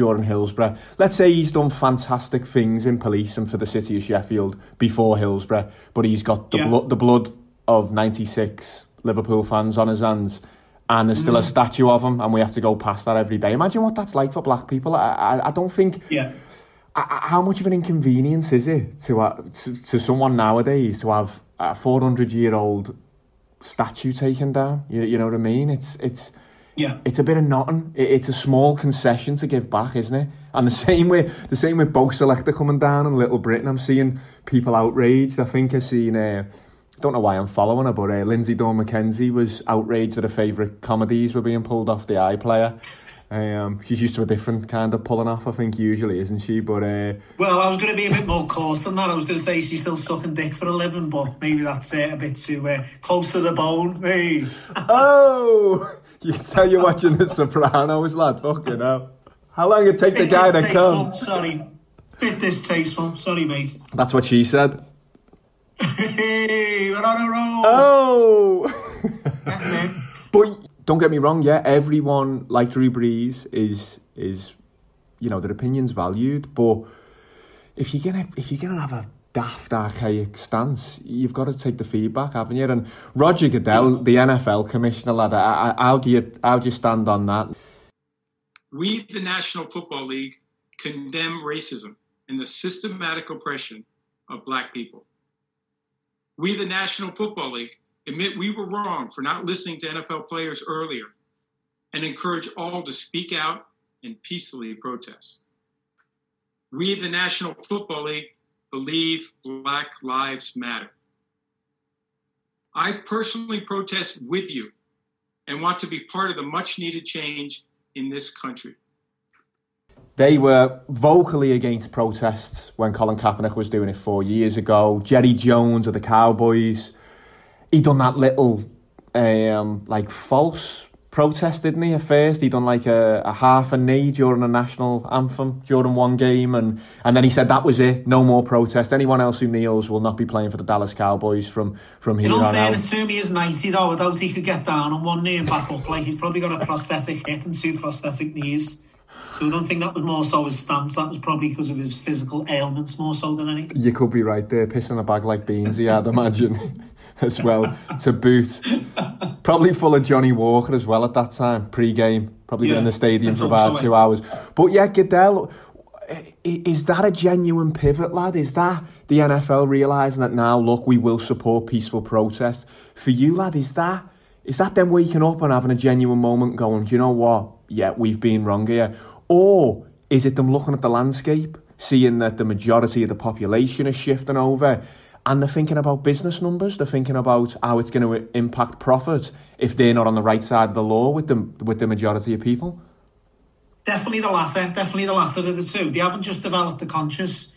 B: during Hillsborough. Let's say he's done fantastic things in police and for the city of Sheffield before Hillsborough, but he's got the
C: Yeah.
B: blood the blood of '96 Liverpool fans on his hands. And there's still a
C: Mm.
B: statue of him, and we have to go past that every day. Imagine what that's like for black people. I, I, I don't think
C: yeah.
B: I- I- how much of an inconvenience is it to, uh, to to someone nowadays to have a 400 year old statue taken down? You, you know what I mean? It's it's
C: Yeah.
B: it's a bit of nothing. It, it's a small concession to give back, isn't it? And the same way the same with Bo' Selecta coming down in Little Britain. I'm seeing people outraged. I think I've seen. Uh, don't know why I'm following her, but uh, Linsey Dawn McKenzie was outraged that her favourite comedies were being pulled off the iPlayer. Um, she's used to a different kind of pulling off, I think, usually, isn't she? But uh,
C: Well, I was going to be a bit more coarse than that. I was going to say she's still sucking dick for a living, but maybe that's uh, a bit too uh, close to the bone. Hey.
B: oh, you can tell you're watching The Sopranos, lad. Fucking hell. How long it take the guy to come?
C: Sorry. Bit distasteful. Sorry, mate.
B: That's what she said.
C: Hey, we're on a roll.
B: Oh. But don't get me wrong, yeah, everyone like Drew Brees is is you know their opinions valued, but if you're gonna if you're gonna have a daft archaic stance, you've got to take the feedback, haven't you? And Roger Goodell, the NFL commissioner, lad, how do you how do you stand on that?
K: We, the National Football League, condemn racism and the systematic oppression of black people. We, the National Football League, admit we were wrong for not listening to NFL players earlier and encourage all to speak out and peacefully protest. We, the National Football League, believe Black Lives Matter. I personally protest with you and want to be part of the much needed change in this country.
B: They were vocally against protests when Colin Kaepernick was doing it four years ago. Jerry Jones of the Cowboys, he done that little um, like false protest, didn't he? At first, he done like a, a half a knee during a national anthem during one game, and and then he said that was it, no more protest. Anyone else who kneels will not be playing for the Dallas Cowboys from from here
C: In all
B: on out.
C: fairness to him, he is 90 though. I doubt he could get down on one knee and back up. Like he's probably got a prosthetic hip and two prosthetic knees. So I don't think that was more so his stance. That was probably because of his physical ailments more so than anything.
B: You could be right there, pissing a bag like Beansy, I'd imagine, as well, to boot. Probably full of Johnnie Walker as well at that time, pre-game. Probably been in the stadium for about
C: so,
B: two hours. But yeah, Goodell, is that a genuine pivot, lad? Is that the NFL realising that now, look, we will support peaceful protest? For you, lad, is that is that them waking up and having a genuine moment going, do you know what? Yeah, we've been wrong here. Or is it them looking at the landscape, seeing that the majority of the population is shifting over, and they're thinking about business numbers, they're thinking about how it's going to impact profit if they're not on the right side of the law with the, with the majority of people?
C: Definitely the latter. Definitely the latter of the two. They haven't just developed a conscious,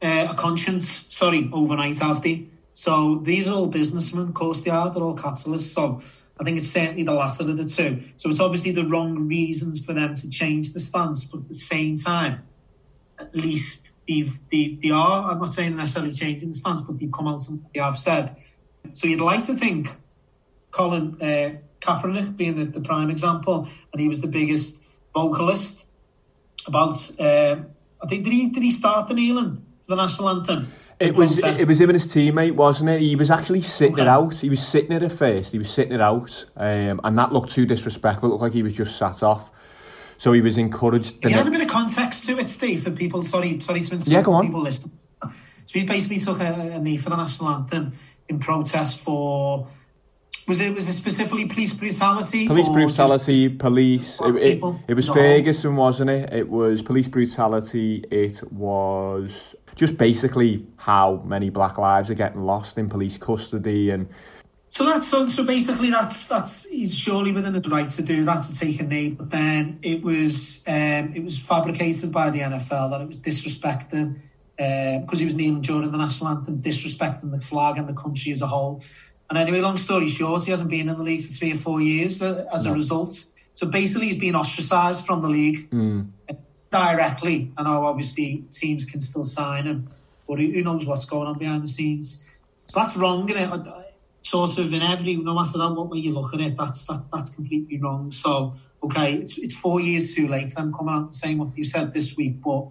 C: uh, a conscience. Sorry, overnight, have they? So these are all businessmen. Of course, they are. They're all capitalists. So I think it's certainly the latter of the two. So it's obviously the wrong reasons for them to change the stance, but at the same time, at least they've they, they are. I'm not saying necessarily changing the stance, but they've come out and they have said. So you'd like to think Colin uh, Kaepernick being the, the prime example, and he was the biggest vocalist about. Uh, I think did he did he start the kneeling for the national anthem?
B: It was it was him and his teammate, wasn't it? He was actually sitting it out. He was sitting it at first. He was sitting it out, um, and that looked too disrespectful. It looked like he was just sat off. So he was encouraged.
C: He had a bit of context to it, Steve, for people. Sorry, sorry to interrupt
B: Yeah, go on.
C: people listening. So he basically took a, a knee for the national anthem in protest for. Was it was it specifically police brutality?
B: Police brutality, police. It, it, it was
C: No.
B: Ferguson, wasn't it? It was police brutality. It was just basically how many black lives are getting lost in police custody and
C: So that's so, so basically that's that's he's surely within his right to do that to take a knee, but then it was um, it was fabricated by the NFL that it was disrespecting because he was kneeling during the national anthem, disrespecting the flag and the country as a whole. And anyway, long story short, he hasn't been in the league for three or four years uh, as a result. So basically, he's been ostracised from the league
B: mm,
C: directly. I know obviously teams can still sign him, but who knows what's going on behind the scenes? So that's wrong, it? Sort of in every, no matter how what way you look at it, that's that, that's completely wrong. So okay, it's it's four years too late. I'm coming out and saying what you said this week, but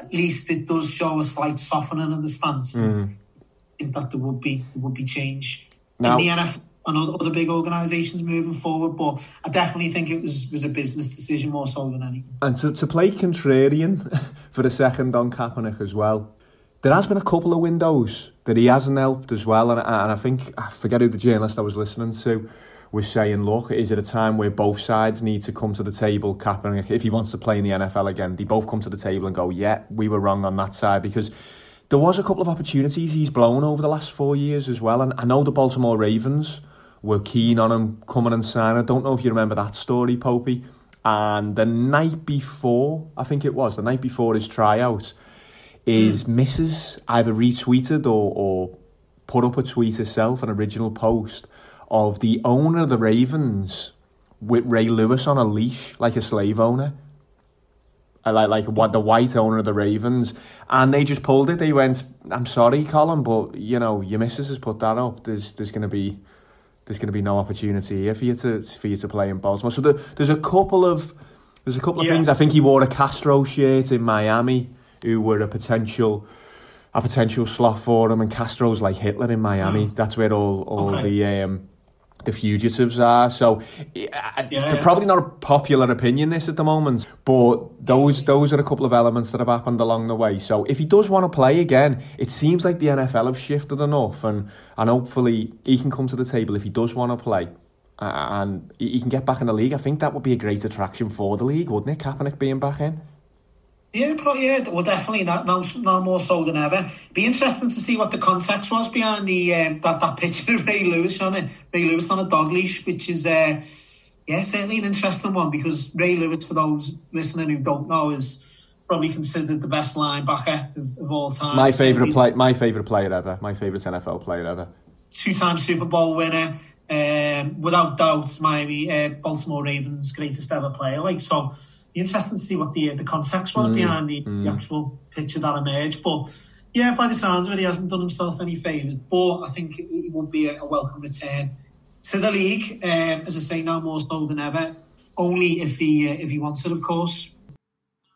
C: at least it does show a slight softening of the stance.
B: mm.
C: I think that there would be there would be change
B: Now-
C: in the NFL and other, other big organisations moving forward. But I definitely think it was was a business decision more so than anything.
B: And to, to play contrarian for a second on Kaepernick as well, there has been a couple of windows that he hasn't helped as well. And, and I think, I forget who the journalist I was listening to was saying, look, is it a time where both sides need to come to the table? Kaepernick, if he wants to play in the NFL again, they both come to the table and go, yeah, we were wrong on that side. Because there was a couple of opportunities he's blown over the last four years as well. And I know the Baltimore Ravens were keen on him coming and signing. I don't know if you remember that story, Popey. And the night before, I think it was, the night before his tryout, his missus either retweeted or, or put up a tweet herself, an original post of the owner of the Ravens with Ray Lewis on a leash, like a slave owner. Uh, Like, like what the white owner of the Ravens, and they just pulled it. They went, "I'm sorry, Colin, but you know your missus has put that up. There's there's going to be there's going to be no opportunity here for you to for you to play in Baltimore." So there, there's a couple of there's a couple of
C: Yeah.
B: things. I think he wore a Castro shirt in Miami, who were a potential a potential slot for him, and Castro's like Hitler in Miami. That's where all all
C: Okay.
B: the um, the fugitives are. So yeah, it's
C: Yeah.
B: probably not a popular opinion this at the moment, but those those are a couple of elements that have happened along the way. So if he does want to play again, it seems like the NFL have shifted enough, and and hopefully he can come to the table if he does want to play. And he he can get back in the league. I think that would be a great attraction for the league, wouldn't it? Kaepernick being back in.
C: Yeah, probably, yeah, well, definitely now, now, now more so than ever. Be interesting to see what the context was behind the um, that that picture of Ray Lewis on it. Ray Lewis on a dog leash, which is uh, yeah, certainly an interesting one because Ray Lewis, for those listening who don't know, is probably considered the best linebacker of, of all time.
B: My favorite play, my favorite player ever, my favorite NFL player ever.
C: two-time Super Bowl winner. Um, without doubt, Miami, uh, Baltimore Ravens' greatest ever player. Like so, interesting to see what the the context was behind the, the actual picture that emerged. But yeah, by the sounds of it, he hasn't done himself any favours. But I think it, it would be a, a welcome return to the league. Um, as I say, now more so than ever. Only if he uh, if he wants it, of course.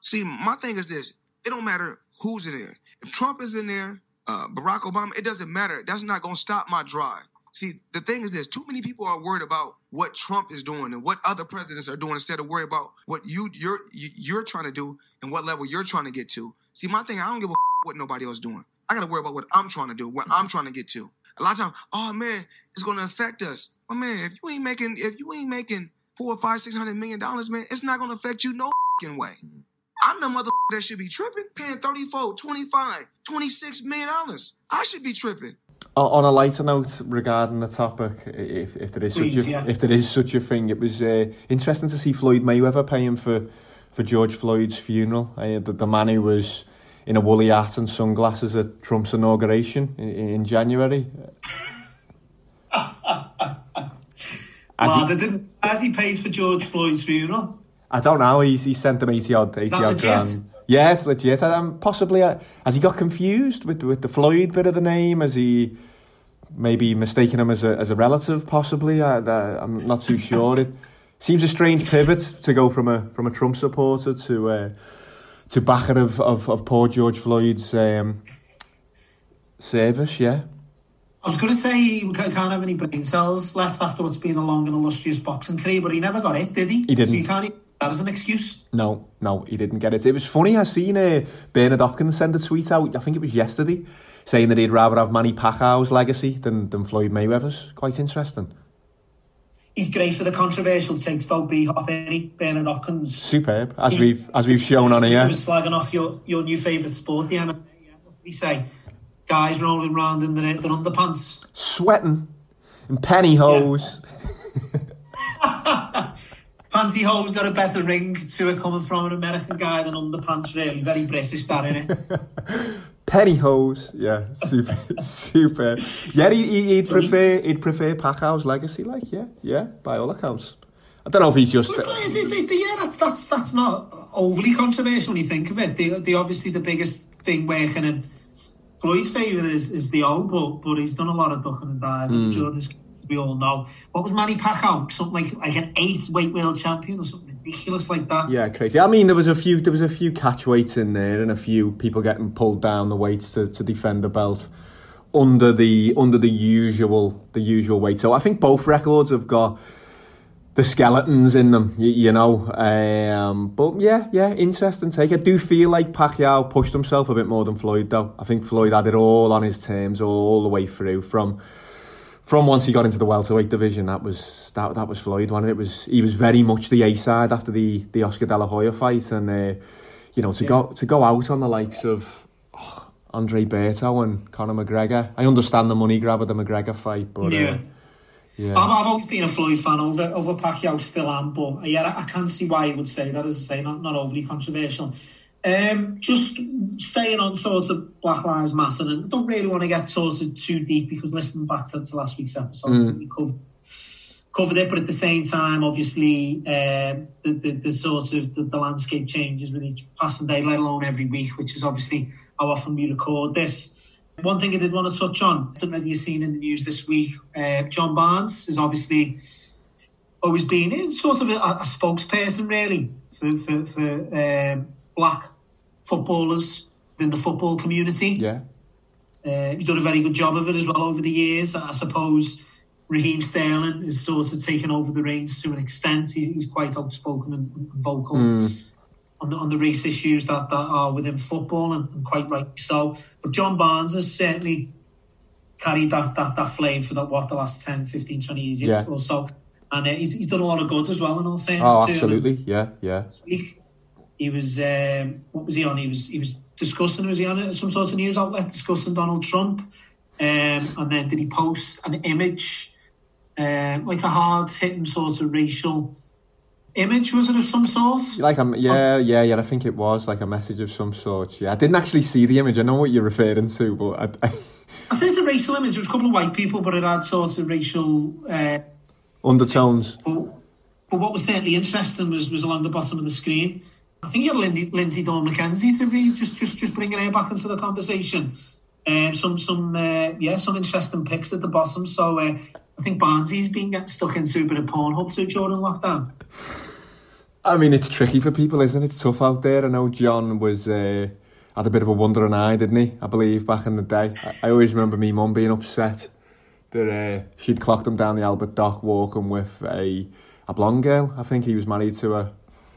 L: See, my thing is this: it don't matter who's in there. If Trump is in there, uh, Barack Obama, it doesn't matter. That's not gonna stop my drive. See, the thing is this: too many people are worried about what Trump is doing and what other presidents are doing instead of worry about what you you're you- you're trying to do and what level you're trying to get to. See, my thing, I don't give a what nobody else doing. I gotta worry about what I'm trying to do, what I'm trying to get to. A lot of times, oh man, it's gonna affect us. Oh man, if you ain't making if you ain't making four, five, six hundred million dollars, man, it's not gonna affect you no way. I'm the mother that should be tripping, paying 34, 25, 26 million dollars. I should be tripping.
B: On a lighter note regarding the topic, if, if there is
C: Please,
B: such a,
C: yeah.
B: if there is such a thing, it was uh, interesting to see Floyd Mayweather paying for for George Floyd's funeral. Uh, the, the man who was in a woolly hat and sunglasses at Trump's inauguration in, in January. As
C: Wow,
B: he-
C: they didn't, as he paid for George Floyd's funeral.
B: I don't know. He's he sent them eighty odd, eighty odd grand. It's legit. Um, possibly uh, has he got confused with with the Floyd bit of the name? Has he maybe mistaken him as a as a relative? Possibly. I, I'm not too sure. It seems a strange pivot to go from a from a Trump supporter to uh, to backer of, of of poor George Floyd's um, service. Yeah.
C: I was going to say he can't have any brain cells left after what's been a long and illustrious boxing career, but he never got it, did he?
B: He didn't.
C: So you can't that as an excuse.
B: No, no, he didn't get it. It was funny. I seen uh, Bernard Hopkins send a tweet out. I think it was yesterday, saying that he'd rather have Manny Pacquiao's legacy than, than Floyd Mayweather's. Quite interesting.
C: He's great for the controversial takes though, B Hop, any Bernard Hopkins.
B: Superb, as we've as we've shown on
C: He
B: here.
C: was slagging off your, your new favourite sport, the MMA. Yeah. What did he say? Guys rolling round in their, their underpants.
B: Sweating in Hansi
C: Holmes got a better ring to it coming from an American guy than underpants, really. Very British, that, innit?
B: Pennyhose, yeah, super, super. Yeah, he, he, prefer, he'd prefer Pacquiao's legacy, like, yeah, yeah, by all accounts. I don't know if he's just...
C: But, yeah, that's, that's, that's not overly controversial when you think of it. The, the, obviously the biggest thing working in Floyd's favour is, is the old, but, but he's done a lot of ducking and diving
B: mm.
C: during this We all know. What was Manny Pacquiao? Something like like an eight weight world champion or something ridiculous like that.
B: Yeah, crazy. I mean, there was a few there was a few catch weights in there, and a few people getting pulled down the weights to, to defend the belt under the under the usual the usual weight. So I think both records have got the skeletons in them, you, you know. Um, but yeah, yeah, interesting take. I do feel like Pacquiao pushed himself a bit more than Floyd, though. I think Floyd had it all on his terms all the way through from from once he got into the welterweight division. That was that that was Floyd. One, it was he was very much the A side after the the Oscar De La Hoya fight, and uh, you know to go to go out on the likes of. oh, Andre Berto and Conor McGregor. I understand the money grab of the McGregor fight, but uh,
C: Yeah.
B: yeah.
C: I've, I've always been a Floyd fan over over Pacquiao, still am, but yeah, I, I can see why he would say that. As I say, not not overly controversial. Um, just staying on sort of Black Lives Matter, and I don't really want to get sort of too deep because listening back to, to last week's episode,
B: Mm.
C: we covered covered it, but at the same time, obviously, um, the, the the sort of the, the landscape changes with each passing day, let alone every week, which is obviously how often we record this. One thing I did want to touch on, I don't know whether you've seen in the news this week, uh, John Barnes is obviously always been sort of a, a spokesperson, really, for, for, for um, black footballers in the football community.
B: Yeah.
C: Uh, he's done a very good job of it as well over the years. I suppose Raheem Sterling is sort of taken over the reins to an extent. He's quite outspoken and, vocal
B: Mm.
C: on the on the race issues that, that are within football, and, and quite right so. But John Barnes has certainly carried that that, that flame for that what the last 10, 15, 20 years
B: Yeah.
C: or so. And uh, he's, he's done a lot of good as well. In all fairness,
B: Oh, absolutely. Yeah, yeah.
C: He was um, what was he on? He was he was discussing. Was he on? Some sort of news outlet discussing Donald Trump, um, and then did he post an image, um, like a hard hitting sort of racial image? Was it of some sort?
B: Like um, yeah, yeah, yeah. I think it was like a message of some sort. Yeah, I didn't actually see the image. I know what you're referring to, but I, I,
C: I said it's a racial image. It was a couple of white people, but it had sort of racial. Uh,
B: undertones.
C: but what was certainly interesting was was along the bottom of the screen. I think you had Linsey, Linsey Dawn McKenzie to be just just just bringing her back into the conversation. Um, some some uh, yeah some interesting picks at the bottom. So uh, I think Barnsley's been getting stuck into a bit of Pornhub too during lockdown.
B: I mean, it's tricky for people, isn't it? It's tough out there. I know John was uh, had a bit of a wandering eye, didn't he? I believe back in the day. I, I always remember me mum being upset that uh, she'd clocked him down the Albert Dock walking with a a blonde girl. I think he was married to a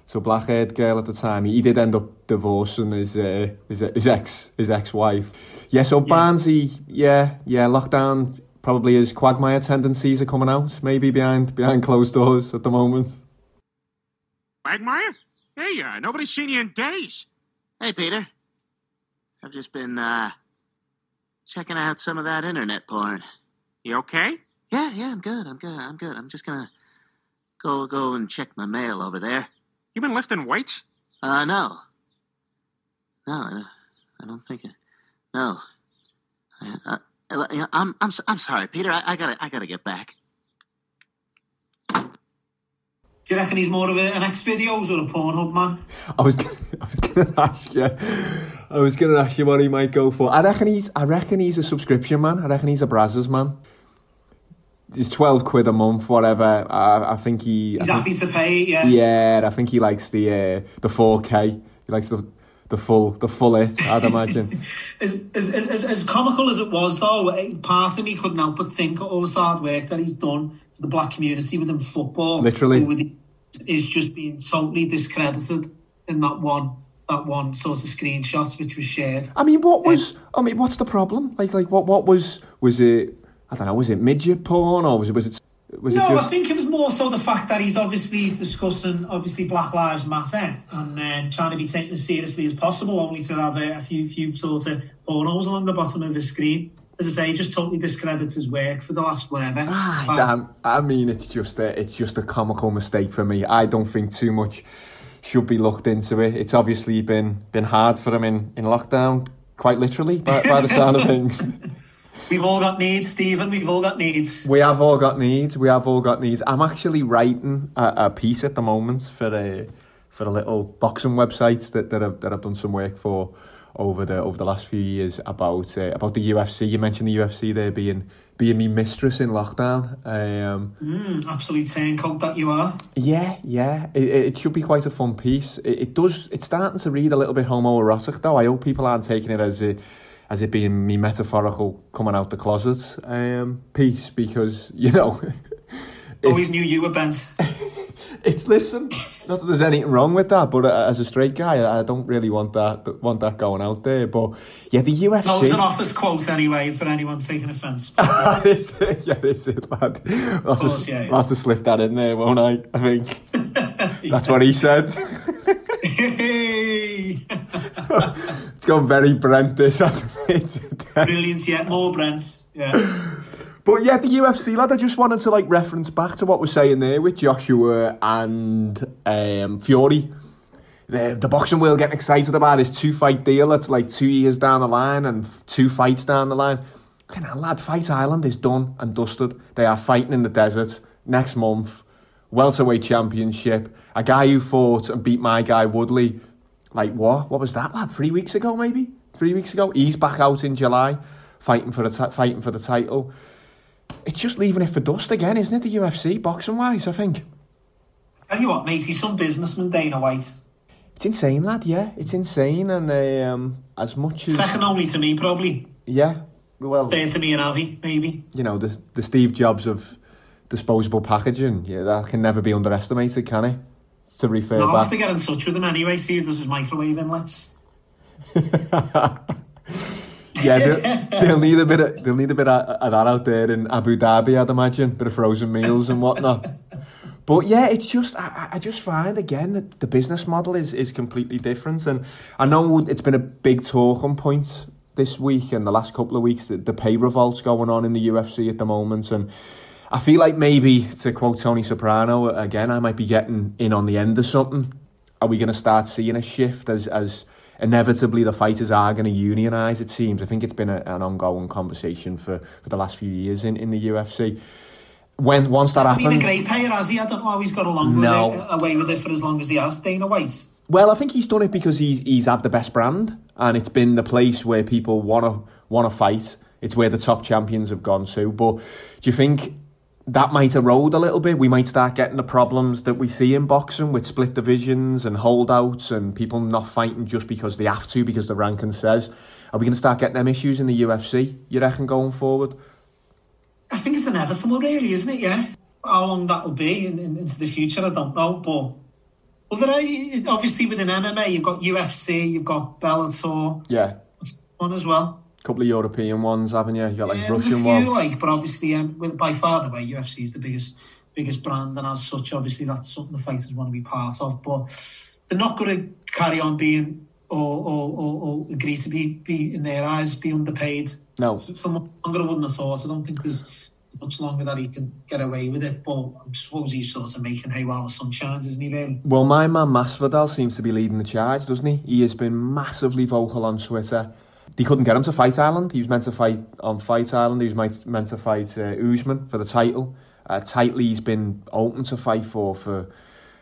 B: to a black haired girl at the time. He, he did end up divorcing his uh, his, his ex his ex wife. Yeah, so Barnsley, yeah, yeah, lockdown. Probably his quagmire tendencies are coming out, maybe behind behind closed doors at the moment.
M: Quagmire? Hey, uh, nobody's seen you in days.
N: Hey, Peter. I've just been, uh, checking out some of that internet porn.
M: You okay?
N: Yeah, yeah, I'm good. I'm good. I'm good. I'm just gonna go go and check my mail over there.
M: You been lifting weights?
N: Uh, no. No, I don't, think it. No. I, uh, I, I'm I'm s- I'm sorry, Peter. I, I gotta I gotta get back.
C: Do you reckon he's more of a, an X videos or a Pornhub man?
B: I was gonna, I was gonna ask you. I was gonna ask you what he might go for. I reckon he's. I reckon he's a subscription man. I reckon he's a Brazzers man. It's twelve quid a month, whatever. I, I think he.
C: He's
B: I
C: happy to pay it, yeah.
B: yeah, I think he likes the uh, the four K. He likes the the full the full it. I'd imagine.
C: As, as, as, as comical as it was, though, eh, part of me couldn't help but think of all this hard work that he's done to the black community within football
B: Literally.
C: the is just being totally discredited in that one that one sort of screenshot which was shared.
B: I mean, what was? I mean, what's the problem? Like, like what? What was? Was it? I don't know. Was it midget porn or was it? Was it? Was
C: no,
B: it just?
C: I think it was more so the fact that he's obviously discussing obviously Black Lives Matter and then trying to be taken as seriously as possible, only to have a, a few few sort of pornos along the bottom of his screen. As I say, he just totally discredits his work for the last whatever.
B: Ah. I mean, it's just a, it's just a comical mistake for me. I don't think too much should be looked into it. It's obviously been been hard for him in, in lockdown, quite literally, by, by the sound of things.
C: We've all got needs, Stephen. We've all got needs.
B: We have all got needs. We have all got needs. I'm actually writing a, a piece at the moment for a for a little boxing website that, that I've that I've done some work for over the over the last few years about uh, about the UFC. You mentioned the UFC there being being me mistress in lockdown. Um,
C: Mm, absolute turncoat that you are.
B: yeah, yeah. It, it it should be quite a fun piece. It, it does. It's starting to read a little bit homoerotic though. I hope people aren't taking it as a as it being me metaphorical coming out the closet um, piece because you know.
C: Always knew you were bent.
B: It's listen. Not that there's anything wrong with that, but uh, as a straight guy, I don't really want that want that going out there. But yeah, the UFC.
C: No, it's an office quote anyway for anyone taking offence.
B: Yeah, is it, lad? I'll
C: course,
B: just,
C: yeah, yeah.
B: Slip that in there, won't I? I think that's what he said. It's gone very Brent. This hasn't it?
C: Brilliant, yeah. More Brents. Yeah.
B: But yeah, the UFC lad. I just wanted to like reference back to what we're saying there with Joshua and um, Fury. The, the boxing world getting excited about this two fight deal. That's like two years down the line and two fights down the line. Kind of lad, Fight Island is done and dusted. They are fighting in the desert next month. Welterweight championship. A guy who fought and beat my guy Woodley. Like what? What was that lad? Three weeks ago, maybe. Three weeks ago. He's back out in July, fighting for the ti- fighting for the title. It's just leaving it for dust again, isn't it? The UFC boxing wise, I think.
C: Tell you what, mate, he's some businessman, Dana White.
B: It's insane, lad. Yeah, it's insane, and um, as much as
C: Second only to me, probably.
B: yeah, well,
C: Third to me and Avi, maybe.
B: you know the the Steve Jobs of disposable packaging. Yeah, that can never be underestimated, can it? To refer
C: No, I'll have to get in touch with him anyway, see if there's microwave inlets.
B: Yeah, they'll, they'll need a bit of they'll need a bit of, of that out there in Abu Dhabi, I'd imagine, bit of frozen meals and whatnot. But yeah, it's just I, I just find again that the business model is is completely different, and I know it's been a big talking point this week and the last couple of weeks. The, the pay revolt's going on in the UFC at the moment, and I feel like maybe to quote Tony Soprano again, I might be getting in on the end of something. Are we going to start seeing a shift as as inevitably the fighters are going to unionise? It seems. I think it's been a, an ongoing conversation for, for the last few years in, in the UFC. When once that
C: Been a
B: happens,
C: great player, has he? I don't know how he's got along
B: No.
C: with it, away with it for as long as he has, Dana White.
B: Well, I think he's done it because he's he's had the best brand, and it's been the place where people want to want to fight. It's where the top champions have gone to. But do you think that might erode a little bit? We might start getting the problems that we see in boxing with split divisions and holdouts and people not fighting just because they have to because the ranking says. Are we going to start getting them issues in the UFC? You reckon going forward?
C: I think it's inevitable, really, isn't it? Yeah. How long that will be in, in, into the future, I don't know. But well, there are obviously within MMA, you've got UFC, you've got Bellator,
B: Yeah,
C: one as well.
B: Couple of European ones, haven't you? You got like
C: yeah, there's a
B: Russian
C: few,
B: one.
C: like, but obviously, um, with, by far the way, UFC is the biggest biggest brand, and as such, obviously, that's something the fighters want to be part of. But they're not going to carry on being or, or, or, or agree to be, be, in their eyes, be underpaid.
B: No.
C: For much longer, I wouldn't have thought. I don't think there's much longer that he can get away with it. But I suppose he's sort of making hay while the sun shines, isn't he, really?
B: Well, my man Masvidal seems to be leading the charge, doesn't he? He has been massively vocal on Twitter. They couldn't get him to Fight Island. He was meant to fight on Fight Island. He was meant- meant to fight uh, Usman for the title. Uh, tightly, he's been open to fight for for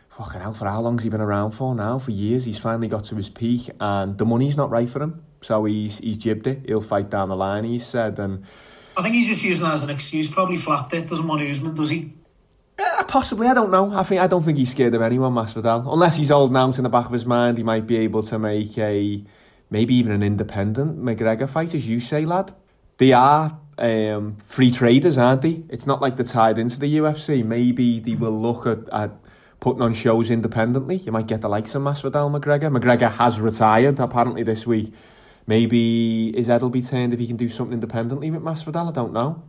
B: fucking hell. For how long's he been around for now? For years. He's finally got to his peak, and the money's not right for him. So he's he's jibbed it. He'll fight down the line. He said, and
C: I think he's just using that as an excuse. Probably flapped it. Doesn't want Usman, does he?
B: Uh, possibly, I don't know. I think I don't think he's scared of anyone, Masvidal. Unless he's holding out in the back of his mind, he might be able to make a maybe even an independent McGregor fight, as you say, lad. They are um, free traders, aren't they? It's not like they're tied into the UFC. Maybe they will look at, at putting on shows independently. You might get the likes of Masvidal, McGregor. McGregor has retired apparently this week. Maybe his head will be turned if he can do something independently with Masvidal. I don't know.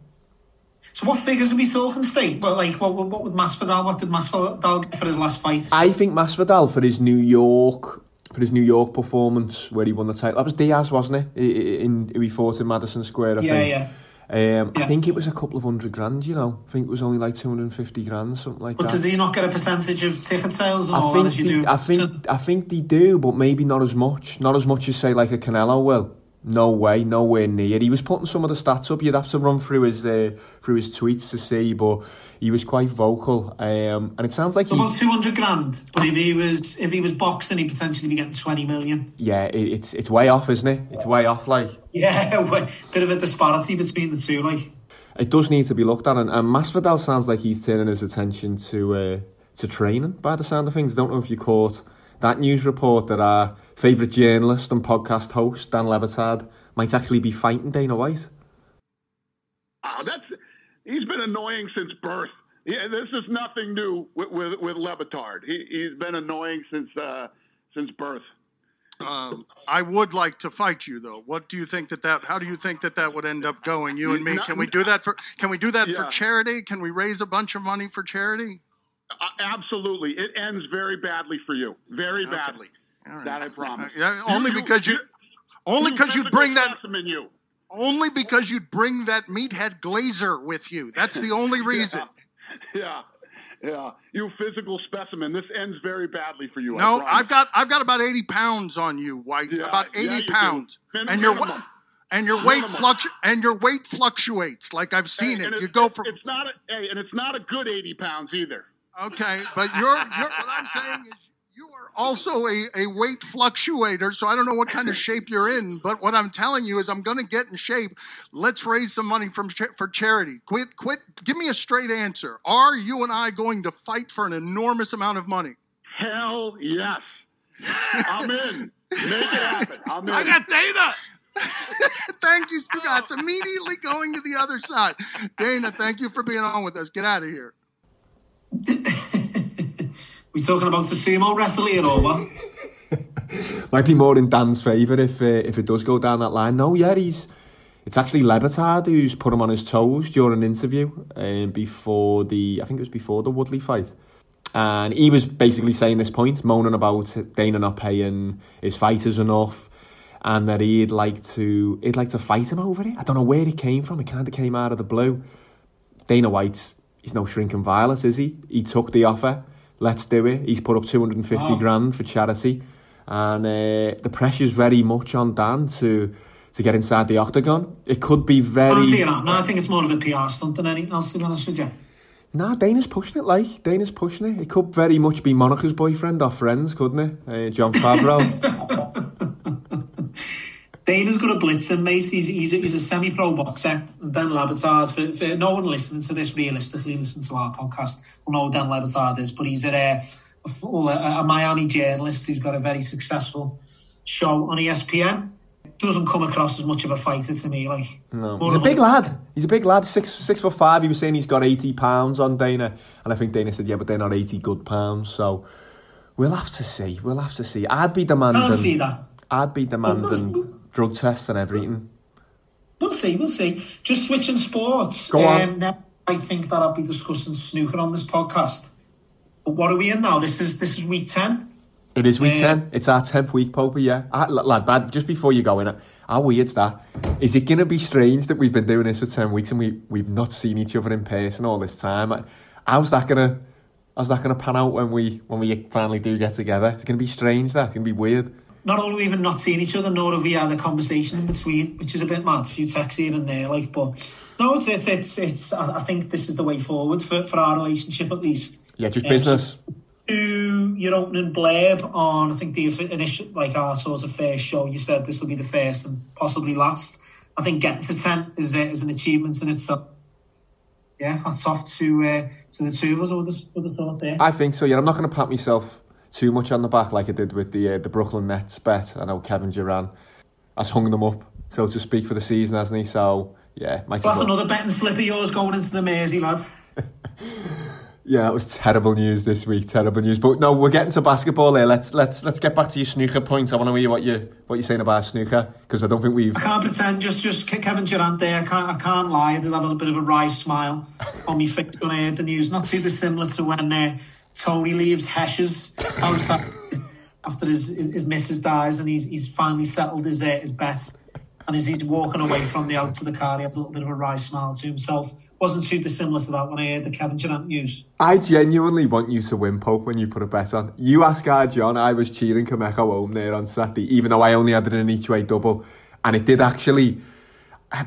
C: So what figures are we talking, State? Well, like, what, what, what would Masvidal, what did Masvidal get for his last fight?
B: I think Masvidal for his New York for his New York performance where he won the title. That was Diaz, wasn't it? In, in who he fought in Madison Square. I
C: yeah,
B: think.
C: yeah.
B: Um,
C: Yeah.
B: I think it was a couple of hundred grand. You know, I think it was only like two hundred and fifty grand, something like
C: But
B: that.
C: did he not get a percentage of ticket sales or
B: I think they,
C: do?
B: I think I think they do, but maybe not as much. Not as much as say like a Canelo will. No way, nowhere near. He was putting some of the stats up. You'd have to run through his uh, through his tweets to see, but he was quite vocal. Um, and it sounds like
C: about two hundred grand. But if he was if he was boxing, he'd potentially be getting twenty million.
B: yeah, it, it's it's way off, isn't it? It's way off. Like
C: Yeah, bit of a disparity between the two. Like,
B: it does need to be looked at. And, and Masvidal sounds like he's turning his attention to uh, to training. By the sound of things, don't know if you caught that news report that our favourite journalist and podcast host Dan Le Batard might actually be fighting Dana White.
O: Oh, that's he's been annoying since birth. Yeah, this is nothing new with with, with Levitard. He he's been annoying since uh, since birth.
P: Um, I would like to fight you, though. What do you think that that? How do you think that that would end up going? You and me. Can we do that for? Can we do that for charity? Can we raise a bunch of money for charity?
O: Uh, absolutely, it ends very badly for you. Very badly. That I promise.
P: Yeah, only because you, only because you'd bring that.
O: specimen, you.
P: Only because you'd bring that meathead Glazer with you. That's the only reason.
O: Yeah, yeah. You physical specimen. This ends very badly for you.
P: No. I've got I've got about eighty pounds on you, White.
O: Yeah,
P: about eighty
O: you
P: pounds,
O: Min-
P: and your
O: minimum.
P: and your weight fluctu- and your weight fluctuates. Like I've seen
O: Hey,
P: it. You go from
O: It's not a, hey, and it's not a good eighty pounds either.
P: Okay, but you're, you're what I'm saying is you are also a, a weight fluctuator. So I don't know what kind of shape you're in, but what I'm telling you is I'm going to get in shape. Let's raise some money from cha- for charity. Quit, quit. Give me a straight answer. Are you and I going to fight for an enormous amount of money?
O: Hell yes. I'm in. Make it happen. I'm in.
P: I got Dana. thank you, Stugatz. Immediately going to the other side. Dana, thank you for being on with us. Get out of here.
C: We talking about the sumo wrestle here, what?
B: Might be more in Dan's favour if uh, if it does go down that line. No, yeah, he's. It's actually Le Batard who's put him on his toes during an interview um, before the. I think it was before the Woodley fight. And he was basically saying this point, moaning about Dana not paying his fighters enough, and that he'd like to he'd like to fight him over it. I don't know where it came from. It kind of came out of the blue. Dana White's he's no shrinking violet, is he? He took the offer. Let's do it. He's put up two hundred and fifty
C: Wow.
B: grand for charity, and uh, the pressure's very much on Dan to to get inside the octagon. It could be
C: I
B: very.
C: don't see. No, I think it's more of a PR stunt than anything else, to be honest with you.
B: Nah, Dana's pushing it like Dana's pushing it. It could very much be Monica's boyfriend or friends, couldn't it? Uh, Jon Favreau.
C: Dana's good at blitzing, mate. He's, he's, a, he's a semi-pro boxer. And Dan Le Batard, for, for no one listening to this realistically, listen to our podcast, will know who Dan Le Batard is, but he's a, a, full- a, a Miami journalist who's got a very successful show on ESPN. Doesn't come across as much of a fighter to me, like.
B: No, he's a
C: of
B: big lad. He's a big lad. Six six foot five. He was saying he's got eighty pounds on Dana, and I think Dana said, "Yeah, but they're not eighty good pounds." So we'll have to see. We'll have to see. I'd be demanding.
C: Can't see that.
B: I'd be demanding drug tests and everything.
C: We'll see, we'll see. Just switching sports.
B: Go on.
C: Um, I think that I'll be discussing snooker on this podcast. But what are we in now? This is this is week ten.
B: It is week
C: Uh,
B: ten. It's our tenth week, Pope. Yeah, Ah, l- lad. Bad. Just before you go in, how weird's that? Is it gonna be strange that we've been doing this for ten weeks and we we've not seen each other in person all this time? How's that gonna? How's that gonna pan out when we when we finally do get together? It's gonna be strange. That it's gonna be weird.
C: Not only we even not seen each other, nor have we had a conversation in between, which is a bit mad. A few texts here and there, like, but no, it's it's it's. it's I, think this is the way forward for, for our relationship, at least.
B: Yeah, just
C: Um,
B: business.
C: To your opening blurb on, I think the initial, like our sort of first show, you said this will be the first and possibly last. I think getting to ten is a, is an achievement in itself. Yeah, hats off to uh, to the two of us. Would have, would have thought there.
B: I think so. Yeah, I'm not going to pat myself too much on the back like I did with the uh, the Brooklyn Nets bet. I know Kevin Durant has hung them up, so to speak, for the season, hasn't he? So yeah,
C: that's
B: well.
C: another betting slip of yours going into the Mersey, lad.
B: Yeah, that was terrible news this week. Terrible news. But no, we're getting to basketball here. Let's let's let's get back to your snooker point. I want to hear what you what you're saying about snooker because I don't think we've.
C: I can't pretend. Just, just Kevin Durant there. I can't, I can't lie. I did have a bit of a wry smile on my face when I heard the news. Not too dissimilar to when uh, Tony leaves Hesh's after his, his his missus dies, and he's he's finally settled his uh, his bets. And as he's walking away from the out to the car, he had a little bit of a wry smile to himself. Wasn't too dissimilar to that when I heard the Kevin Durant news.
B: I genuinely want you to win, Pope, when you put a bet on. You ask our John, I was cheering Kameko home there on Saturday, even though I only had it in an each way double. And it did actually,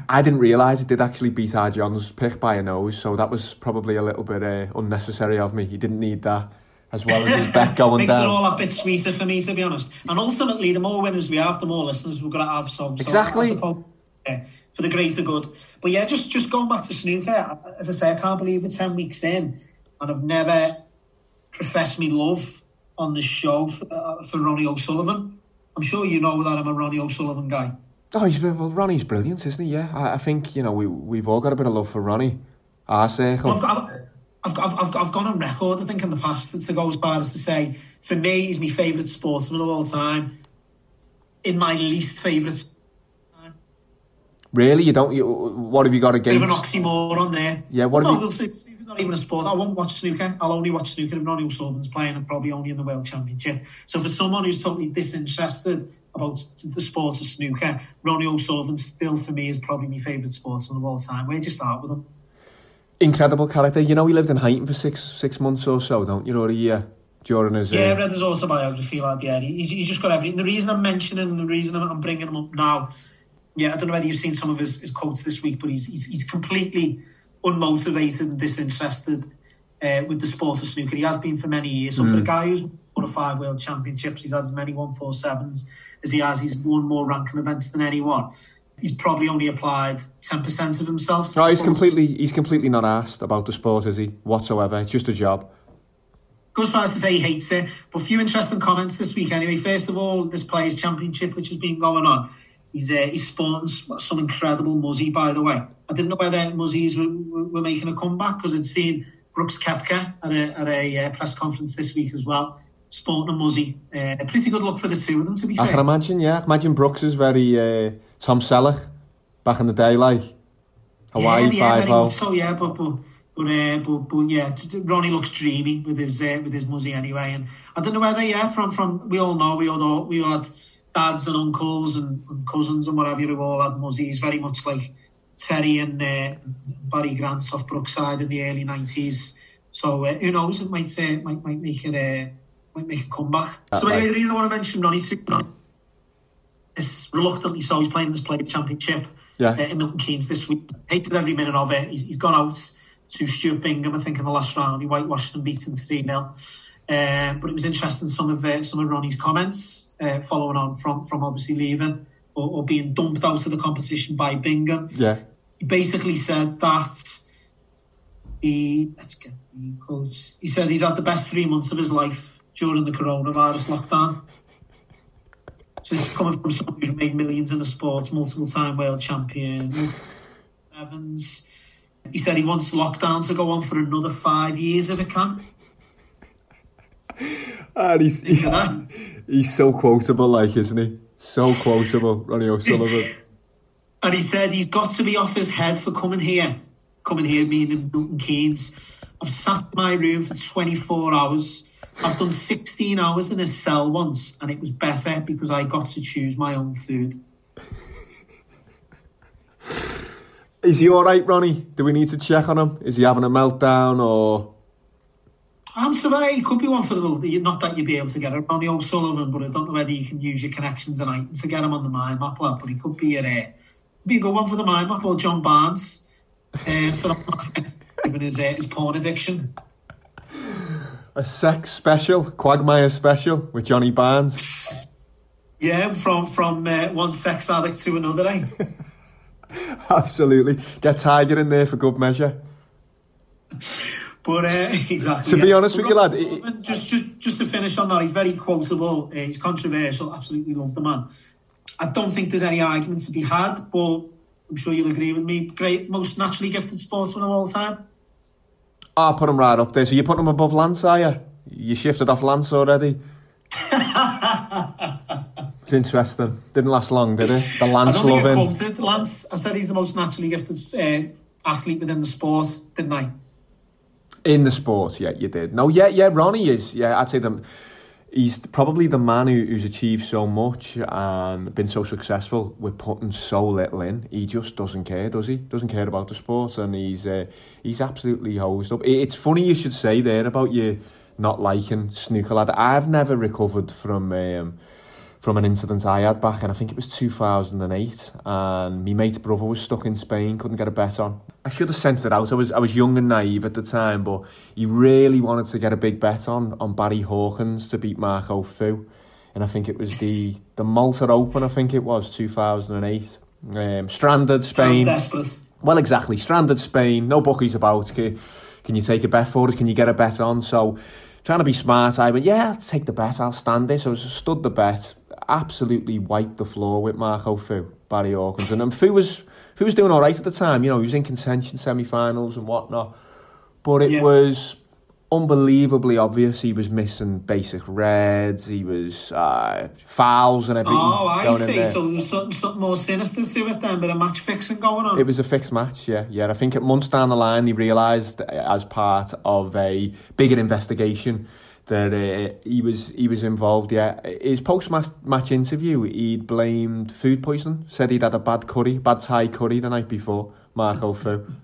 B: I didn't realise it did actually beat our John's pick by a nose. So that was probably a little bit uh, unnecessary of me. He didn't need that, as well as his bet going
C: Makes
B: down.
C: Makes it all a bit sweeter for me, to be honest. And ultimately, the more winners we have, the more listeners we're going to have. So, so
B: Exactly.
C: Suppose, yeah, for the greater good. But yeah, just just going back to snooker, as I say, I can't believe we're 10 weeks in and I've never professed me love on the show for, uh, for Ronnie O'Sullivan. I'm sure you know that I'm a Ronnie O'Sullivan guy.
B: Oh, he's well, Ronnie's brilliant, isn't he? Yeah, I, I think you know we we've all got a bit of love for Ronnie. Our circle.
C: I've, got, I've, I've, I've, I've gone on record, I think, in the past to go as far as to say, for me, he's my favourite sportsman of all time. In my least favourite,
B: Really, you don't. You, what have you got against?
C: bit of an oxymoron there.
B: Yeah, what
C: no,
B: have you?
C: we'll see. Snooker's not even a sport. I won't watch snooker. I'll only watch snooker if Ronnie O'Sullivan's playing and probably only in the World Championship. So for someone who's totally disinterested about the sport of snooker, Ronnie O'Sullivan still for me is probably my favourite sportsman of all time. Where'd you start with him?
B: Incredible character. You know, he lived in Highton for six six months or so, don't you? Or a year during his.
C: Yeah, I
B: Uh,
C: read his autobiography, lad. Yeah, he's, he's just got everything. The reason I'm mentioning and the reason I'm, bringing him up now, yeah, I don't know whether you've seen some of his, his quotes this week, but he's he's, he's completely unmotivated and disinterested uh, with the sport of snooker. He has been for many years. So for a
B: Mm.
C: guy who's five world championships, he's had as many one four sevens as he has. He's won more ranking events than anyone. He's probably only applied ten percent of himself.
B: no, he's completely he's completely not asked about the sport, is he? Whatsoever. It's just a job.
C: goes far as to say he hates it. But a few interesting comments this week anyway. First of all, this Players' Championship, which has been going on, he's uh, he's sporting some incredible muzzy, by the way. I didn't know whether muzzies were, were, were making a comeback because I'd seen Brooks Koepka at a, at a uh, press conference this week as well, sporting a muzzy. Uh, a pretty good look for the two of them, to be
B: I
C: fair.
B: I can imagine. Yeah, imagine Brooks is very uh, Tom Selleck back in the day, like Hawaii
C: yeah, yeah, very much so, yeah, but but but, uh, but, but yeah, Ronnie looks dreamy with his uh, with his muzzy anyway, and I don't know whether yeah, from from we all know we all we all had dads and uncles and, and cousins and whatever who all had muzzies, very much like Terry and uh, Barry Grant off Brookside in the early nineties. So uh, who knows? It might uh, might might make it uh, might make a comeback.
B: That
C: so anyway, the reason I want to mention Ronnie too, is reluctantly so. He's playing this play championship
B: Yeah.
C: uh, in Milton Keynes this week. Hated every minute of it. He's, he's gone out to Stuart Bingham, I think, in the last round. He whitewashed them, beaten 3 0. Uh, but it was interesting some of uh, some of Ronnie's comments uh, following on from from obviously leaving or, or being dumped out of the competition by Bingham.
B: Yeah.
C: He basically said that he let's get the quotes. He said he's had the best three months of his life during the coronavirus lockdown. So this is coming from someone who's made millions in the sport, multiple time world champion, sevens. He said he wants lockdown to go on for another five years if it can.
B: And he's, he's, he's so quotable, like, isn't he? So quotable, Ronnie O'Sullivan.
C: And he said he's got to be off his head for coming here. Coming here, in Milton Keynes. I've sat in my room for 24 hours. I've done 16 hours in a cell once, and it was better because I got to choose my own food.
B: Is he all right, Ronnie? Do we need to check on him? Is he having a meltdown or?
C: I'm sorry, it could be one for the not that you'd be able to get it, Ronnie O'Sullivan, but I don't know whether you can use your connections tonight to get him on the mind map, lad, but he could be a, uh, be a good one for the mind map, or John Barnes, uh, for the given his, uh, his porn addiction.
B: A sex special, Quagmire special with Johnny Barnes.
C: Yeah, from from uh, one sex addict to another, eh?
B: Absolutely. Get Tiger in there for good measure.
C: But uh, exactly.
B: To be
C: yeah.
B: honest with you, lad,
C: Sullivan, just just just to finish on that, he's very quotable. Uh, he's controversial. Absolutely love the man. I don't think there's any argument to be had, but I'm sure you'll agree with me. Great, most naturally gifted sportsman of all time.
B: Oh, put him right up there. So you put him above Lance, are you? You shifted off Lance already? it's interesting. Didn't last long, did it? The
C: I
B: Lance
C: don't think I quoted Lance. I said he's the most naturally gifted uh, athlete within the sport, didn't I?
B: In the sport, yeah, you did. No, yeah, yeah, Ronnie is. Yeah, I'd say them. He's probably the man who, who's achieved so much and been so successful with putting so little in. He just doesn't care, does he? Doesn't care about the sport, and he's uh, he's absolutely hosed up. It's funny you should say there about you not liking snooker lad. I've never recovered from um, from an incident I had back, and I think it was 2008. And my mate's brother was stuck in Spain, couldn't get a bet on. I should have sensed it out. I was I was young and naive at the time, but he really wanted to get a big bet on on Barry Hawkins to beat Marco Fu, and I think it was the the Malta Open. I think it was 2008. Um, stranded Spain.
C: Sounds desperate.
B: Well, exactly. Stranded Spain, no bookies about. Can, can you take a bet for us? Can you get a bet on? So, trying to be smart, I went, yeah, I'll take the bet, I'll stand this. So, I stood the bet, absolutely wiped the floor with Marco Fu, Barry Hawkins. And, and Fu was Fu was doing all right at the time. You know, he was in contention semi finals and whatnot. But it was unbelievably obvious he was missing basic reds, he was uh, fouls and everything.
C: Oh, I see.
B: there.
C: So there's something, something more sinister to it then, but a match fixing going on.
B: It was a fixed match, yeah. Yeah, I think at months down the line, he realised as part of a bigger investigation that uh, he was he was involved. Yeah, his post match interview, he'd blamed food poisoning. Said he'd had a bad curry, bad Thai curry the night before. Marco Fu.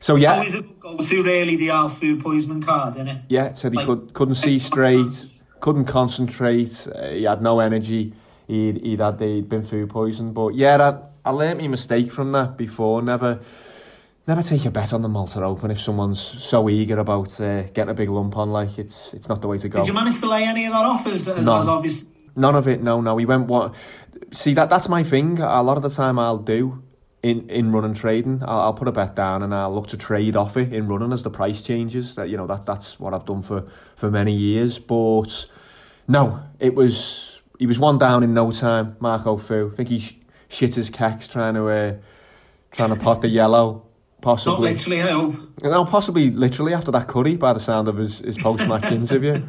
B: So
C: It's
B: yeah,
C: always a go to really the Al food poisoning card, isn't it?
B: yeah. Said he
C: Like-
B: could couldn't see straight, couldn't concentrate. Uh, he had no energy. He'd he'd had he'd been food poisoned. But yeah, that, I learnt my mistake from that before. Never. Never take a bet on the Malta Open if someone's so eager about uh, getting a big lump on. Like it's it's not the way to go.
C: Did you manage to lay any of that off as, as,
B: None.
C: as obvious?
B: None of it. No, no. We went what? See that that's my thing. A lot of the time I'll do in in running trading. I'll, I'll put a bet down and I'll look to trade off it in running as the price changes. That you know that that's what I've done for for many years. But no, it was he was one down in no time. Marco Fu. I think he sh- shit his kecks trying to uh, trying to pot the yellow. Possibly.
C: Not literally, I hope.
B: No, possibly literally after that curry by the sound of his, his post match interview.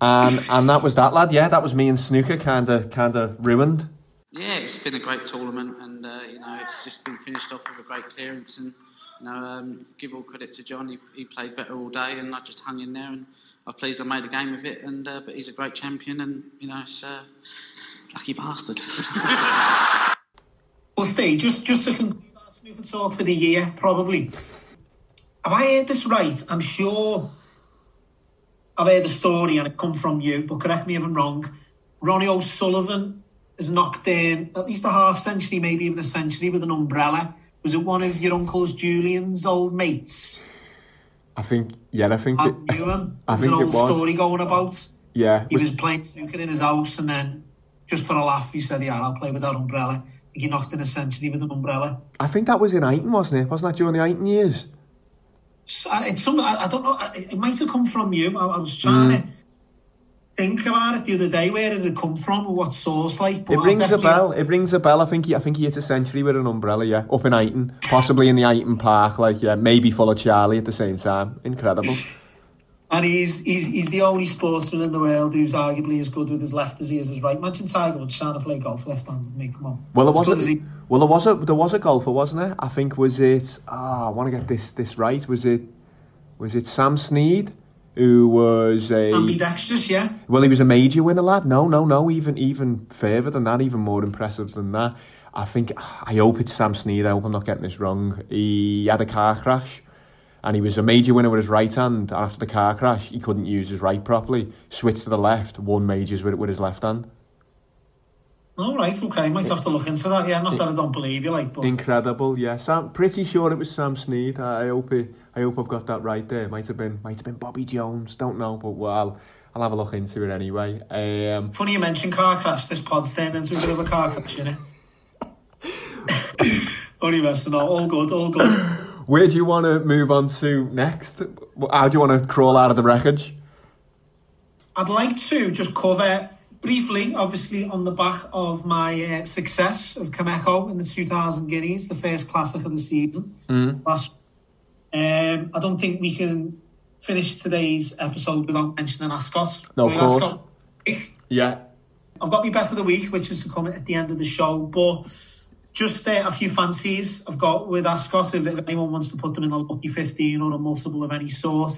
B: And and that was that lad, yeah, that was me and Snooker kinda kinda ruined.
Q: Yeah, it's been a great tournament, and uh, you know it's just been finished off with a great clearance. And you know, um, give all credit to John. He, he played better all day, and I just hung in there. And I'm pleased I made a game of it. And uh, but he's a great champion, and you know, it's uh, lucky bastard.
C: Well, Steve, just, just to conclude our snooker talk for the year, probably. Have I heard this right? I'm sure I've heard the story and it come from you, but correct me if I'm wrong. Ronnie O'Sullivan has knocked in at least a half century, maybe even a century with an umbrella. Was it one of your uncle's Julian's old mates?
B: I think yeah, I think
C: I
B: it,
C: knew him.
B: I
C: There's an
B: think it
C: old
B: was.
C: story going about.
B: Yeah.
C: He was playing snooker in his house and then just for a laugh he said, Yeah, I'll play with that umbrella. He knocked in a century with an umbrella.
B: I think that was in Eighton, wasn't it? Wasn't that during the Eighton years?
C: So, it's some, I, I don't know. It might have come from you. I, I was trying
B: Mm.
C: to think about it the other day, where did it come from or what source like.
B: It rings a bell. It rings a bell. I think he, I think he hit a century with an umbrella. Yeah, up in Eighton, possibly in the Eighton Park. Like yeah, maybe full of Charlie at the same time. Incredible.
C: And he's, he's he's the only sportsman in the world who's arguably as good with his left as he is his right. Imagine Tiger Woods trying to play golf left-handed. Mate, come on.
B: Well, there was
C: he-
B: well, there was a there was a golfer, wasn't there? I think was it. Ah, I want to get this this right. Was it was it Sam Snead who was a
C: ambidextrous, yeah.
B: well, he was a major winner, lad. No, no, no. Even even further than that, even more impressive than that. I think I hope it's Sam Snead. I hope I'm not getting this wrong. He had a car crash. And he was a major winner with his right hand. After the car crash, he couldn't use his right properly. Switched to the left, won majors with, with his left hand.
C: All right, okay. Might have to look into that. Yeah, not that I don't believe you, like, but
B: Incredible, yeah. Sam, pretty sure it was Sam Snead. I I hope it, I hope I've got that right there. Might have been, might have been Bobby Jones. Don't know, but well, I'll, I'll have a look into it anyway. Um,
C: funny you mention car crash. This pod's turned into a bit of a car crash, innit? Only messing up. All good, all good.
B: Where do you want to move on to next? How do you want to crawl out of the wreckage?
C: I'd like to just cover briefly, obviously, on the back of my uh, success of Kameko in the 2000 Guineas, the first classic of the season.
B: Mm.
C: Last Um, I don't think we can finish today's episode without mentioning Ascot.
B: No, of course.
C: Ascot.
B: Yeah.
C: I've got my best of the week, which is to come at the end of the show, but just uh, a few fancies I've got with Ascot. If, if anyone wants to put them in a lucky 15 or a multiple of any sort,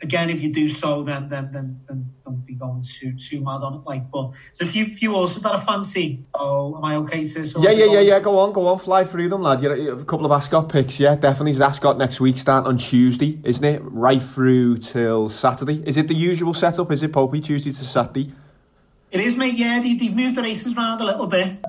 C: again, if you do so, then then then, then don't be going too too mad on it. Like, but there's a few few horses that I fancy. Oh, am I okay to? sort
B: Yeah, yeah, yeah, yeah. Go on, go on. Fly through them, lad. You're, a couple of Ascot picks, yeah, definitely. It's Ascot next week, start on Tuesday, isn't it? Right through till Saturday. Is it the usual setup? Is it Popey Tuesday to Saturday?
C: It is, mate. Yeah, they, they've moved the races around a little bit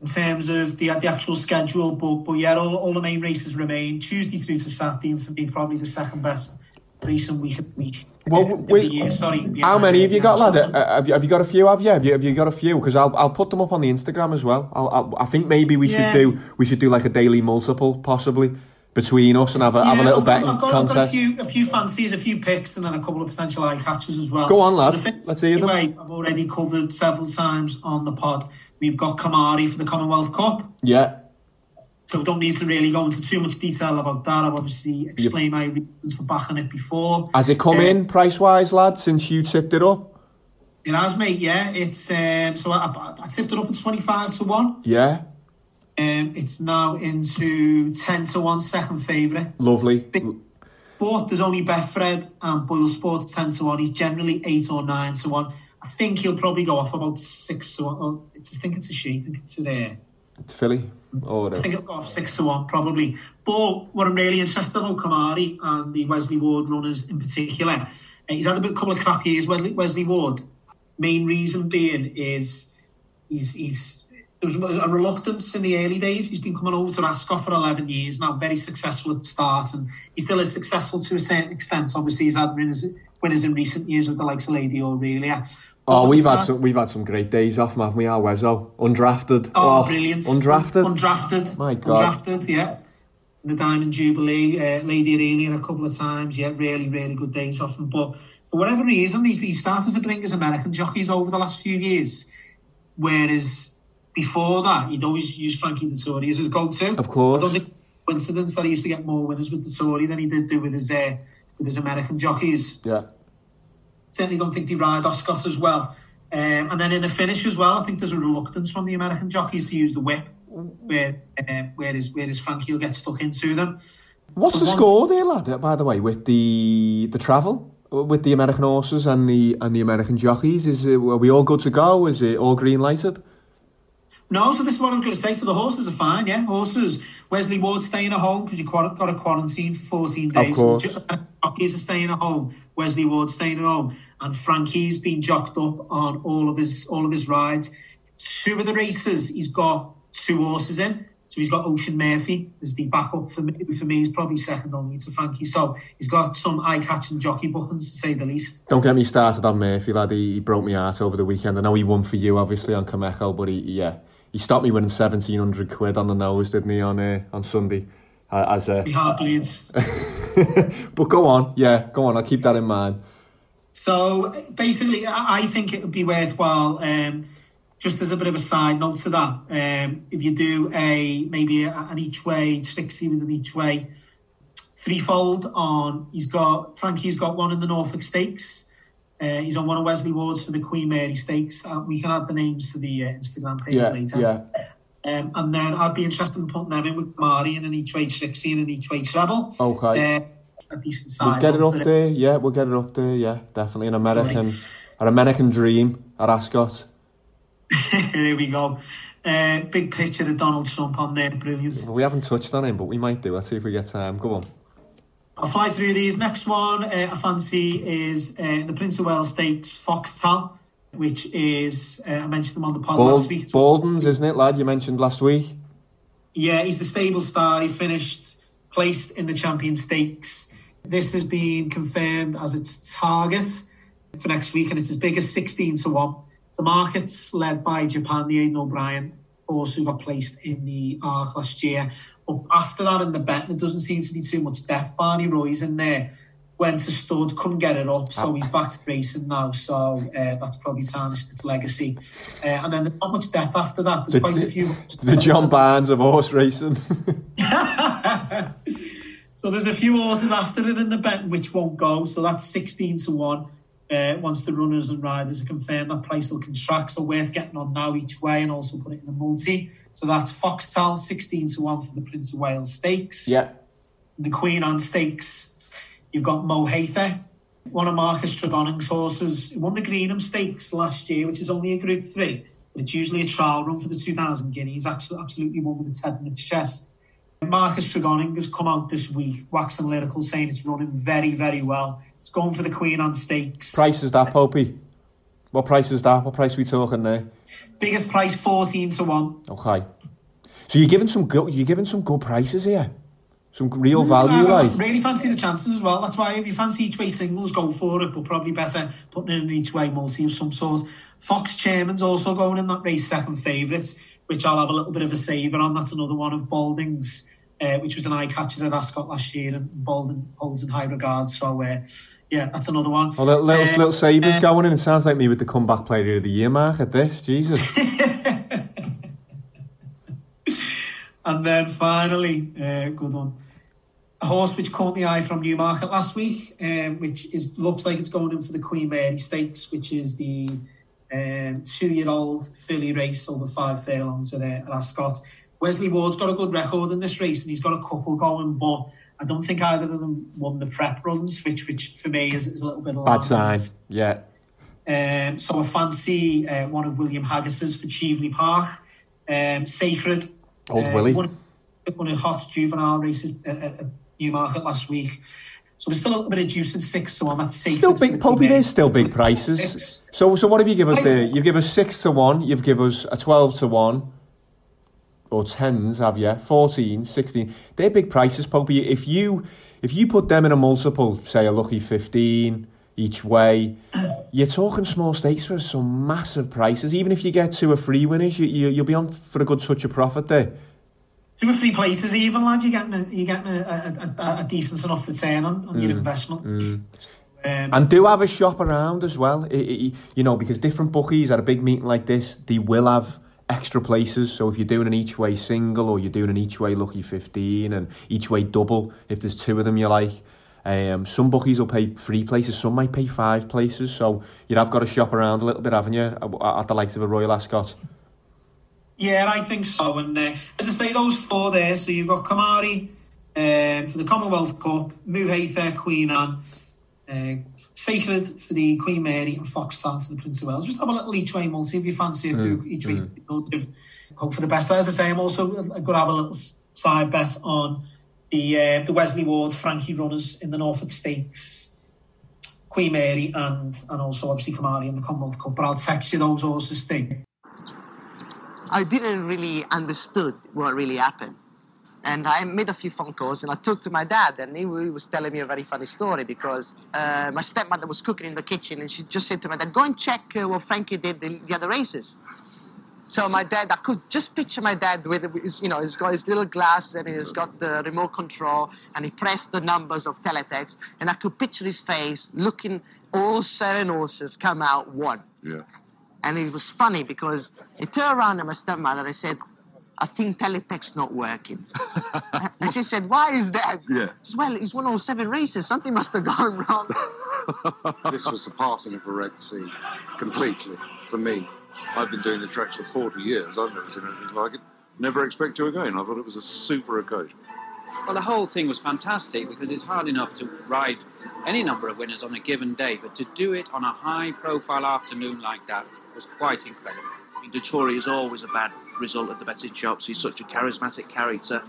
C: in terms of the the actual schedule, but but yeah, all, all the main races remain Tuesday through to Saturday, and for me, probably the second best racing week the week.
B: Well, we-
C: the. Sorry.
B: How many have you got, lad? Uh, have, you, have you got a few? Have you? Have you, have you got a few? Because I'll I'll put them up on the Instagram as well. I'll, I'll, I think maybe we
C: Yeah.
B: should do we should do like a daily multiple possibly between us and have a have a little betting
C: I've got, I've got a few, a few fancies, a few picks, and then a couple of potential eye catches as well.
B: Go on, lad.
C: the thing-
B: Let's hear them.
C: I've already covered several times on the pod. We've got Kimari for the Commonwealth Cup,
B: Yeah,
C: so we don't need to really go into too much detail about that. I've obviously explained my reasons for backing it before.
B: has it come
C: Uh,
B: in price wise, lad? Since you tipped it up?
C: It has, mate. Yeah, it's um, so I, I, tipped it up at twenty-five to one.
B: Yeah,
C: Um, it's now into ten to one, second favourite.
B: lovely.
C: But there's only Betfred and Boyle Sports 10 to 1. He's generally 8 or 9 to 1. I think he'll probably go off about 6 to 1. Oh, uh, it's, I think it's a she. I think it's uh, a there.
B: Philly or
C: I think it'll go off 6 to 1, uh, probably. But what I'm really interested about Kimari and the Wesley Ward runners in particular, uh, he's had a bit, couple of crap years, Wesley, Wesley Ward. Main reason being is he's, he's there was a reluctance in the early days. He's been coming over to Ascot for 11 years now, very successful at the start, and he still is successful to a certain extent. Obviously, he's had winners, winners in recent years with the likes of Lady Aurelia.
B: Oh, we've had some we've had some great days off, haven't we? Our Wezzo undrafted.
C: Oh, brilliant.
B: Undrafted.
C: Undrafted.
B: My God.
C: Undrafted, yeah. The Diamond Jubilee, uh, Lady Aurelia a couple of times. Yeah, really, really good days off him. But for whatever reason, he's, he started to bring his American jockeys over the last few years. Whereas before that, he'd always use Frankie Dettori as his go-to.
B: Of course.
C: I don't think coincidence that he used to get more winners with Dettori than he did do with his uh, with his American jockeys
B: Yeah.
C: Certainly don't think they ride Ascot as well. Um, and then in the finish as well, I think there's a reluctance from the American jockeys to use the whip, where uh, where is where is Frankie will get stuck into them.
B: What's
C: So
B: the
C: one-
B: score there, lad? By the way, with the the travel with the American horses and the and the American jockeys, is it, are we all good to go? Is it all green lighted?
C: No, so this is what I'm going to say. So the horses are fine, yeah. Horses, Wesley Ward staying at home because you quar- got a quarantine for 14 days.
B: Of
C: course. The jockeys are staying at home. Wesley Ward staying at home, and Frankie's been jocked up on all of his all of his rides. Two of the races, he's got two horses in. So he's got Oisin Murphy as the backup for me. For me, he's probably second only to Frankie. So he's got some eye-catching jockey bookings to say the least.
B: Don't get me started on Murphy, lad. He, he broke me heart over the weekend. I know he won for you, obviously, on Kameko, but he, yeah, he stopped me winning seventeen hundred quid on the nose, didn't he, on uh, on Sunday? Uh, as a,
C: heart bleeds.
B: but go on, yeah, go on. I'll keep that in mind.
C: So basically, I I think it would be worthwhile. Um, just as a bit of a side note to that, um, if you do a maybe a, an each way Trixie with an each way threefold on, he's got Frankie's got one in the Norfolk Stakes. Uh, he's on one of Wesley Ward's for the Queen Mary Stakes. Uh, we can add the names to the uh, Instagram page
B: Yeah,
C: later.
B: yeah.
C: Um, and then I'd be interested in putting them in with Mari and an each way Trixie and an each way treble.
B: Okay.
C: Uh, a decent side.
B: We'll get it up there, yeah. We'll get it up there, yeah. Definitely an American, an American dream at Ascot.
C: there we go. Uh, big picture of Donald Trump on there, brilliant.
B: We haven't touched on him, but we might do. Let's see if we get time. Go on.
C: I'll fly through these. Next one uh, I fancy is uh, the Prince of Wales Stakes Fox Tal, which is, uh, I mentioned them on the pod
B: Bald,
C: last week.
B: Balding's, isn't it, lad? You mentioned last week.
C: Yeah, he's the stable star. He finished placed in the Champion Stakes. This has been confirmed as its target for next week, and it's as big as 16 to 1. The market's led by Japan, the Aidan O'Brien who got placed in the Arc last year. But after that, in the bet, there doesn't seem to be too much depth. Barney Roy's in there. Went to stud, couldn't get it up, so he's back to racing now. So uh, that's probably tarnished its legacy. Uh, and then there's not much depth after that. There's
B: The-
C: quite a few.
B: The John Barnes of horse racing.
C: So there's a few horses after it in the bet which won't go. So that's 16 to 1. Uh, once the runners and riders are confirmed, that price will contract. So worth getting on now each way and also put it in a multi. So that's Fox Tal, 16 to 1 for the Prince of Wales Stakes.
B: Yeah.
C: The Queen Anne Stakes, you've got Mohaather, one of Marcus Tregoning's horses. He won the Greenham Stakes last year, which is only a Group 3. But it's usually a trial run for the 2000 guineas. Absolutely, absolutely one with its head in its chest. Marcus Tregoning has come out this week, waxing lyrical, saying it's running very, very well. It's going for the Queen Anne Stakes.
B: Price is that, Popey? What price is that? What price are we talking there?
C: Biggest price, 14 to 1.
B: Okay. So you're giving some good, you're giving some good prices here. Some real mm, value,
C: I
B: like.
C: really fancy the chances as well. That's why if you fancy each way singles, go for it. But probably better putting in an each way multi of some sort. Fox Chairman's also going in that race second favourite, which I'll have a little bit of a savour on. That's another one of Balding's, uh, which was an eye catcher at Ascot last year, and Balding holds in high regard. So uh, yeah, that's another one.
B: Oh, little, little, little Sabres
C: uh,
B: going in. It sounds like me with the comeback player of the year mark at this. Jesus.
C: And then finally, uh, good one. A horse which caught my eye from Newmarket last week, um, which is looks like it's going in for the Queen Mary Stakes, which is the um, two-year-old filly race over five furlongs at, uh, at Ascot. Wesley Ward's got a good record in this race, and he's got a couple going, but I don't think either of them won the prep runs, which which for me is, is a little bit
B: of
C: Bad
B: sign. Yeah.
C: Um, so I fancy uh, one of William Haggas's for Cheveley Park. Um, Sacred.
B: Old
C: uh,
B: Willie.
C: One, won a hot juvenile races at, at, Newmarket last week. So there's still a little bit of juice in six, so I'm at Sacred.
B: Still big,
C: Queen
B: there's still big prices. So, so what have you given us there? You've given us 6 to 1, you've given us a 12 to 1, or 10s, have you? 14, 16. They're big prices, Popey. If you, if you put them in a multiple, say a lucky 15 each way, you're talking small stakes for some massive prices. Even if you get two or three winners, you, you, you'll be on for a good touch of profit there.
C: Two or three places even, lad, you're getting a, you're getting a, a, a, a decent enough return on, on your
B: Mm,
C: investment.
B: mm.
C: Um,
B: And do have a shop around as well. I- I- you know, because different bookies at a big meeting like this, they will have extra places. So if you're doing an each way single or you're doing an each way lucky 15 and each way double, if there's two of them you like, um, some bookies will pay three places, some might pay five places. So you'd have got to shop around a little bit, haven't you, at the likes of a Royal Ascot?
C: Yeah, I think so. And uh, as I say, those four there. So you've got Kimari um, for the Commonwealth Cup, Muhayfair, Queen Anne, uh, Sacred for the Queen Mary, and Fox Tal for the Prince of Wales. Just have a little each way multi if you fancy it.
B: Mm,
C: each way multi. Hope for the best. As I say, I'm also going to have a little side bet on the uh, the Wesley Ward Frankie runners in the Norfolk Stakes. Queen Mary and and also obviously Kimari in the Commonwealth Cup, but I'll text you those horses, Sting.
R: I didn't really understood what really happened. And I made a few phone calls and I talked to my dad and he, was telling me a very funny story because uh, my stepmother was cooking in the kitchen and she just said to my dad, go and check uh, what Frankie did the, the other races. So my dad, I could just picture my dad with, his, you know, he's got his little glass and he's got the remote control and he pressed the numbers of teletext and I could picture his face looking all seven horses come out one.
F: Yeah.
R: And it was funny because he turned around to my stepmother and said, I think teletext's not working. and she said, Why is that?
F: Yeah.
R: She said, well, he's won all seven races. Something must have gone wrong.
S: this was the parting of a Red Sea, completely, for me. I've been doing the tracks for 40 years. I've never seen anything like it. Never expect to again. I thought it was a super occasion.
T: Well, the whole thing was fantastic because it's hard enough to ride any number of winners on a given day, but to do it on a high profile afternoon like that was quite incredible.
U: I mean, Dettori is always a bad result at the betting shops. He's such a charismatic character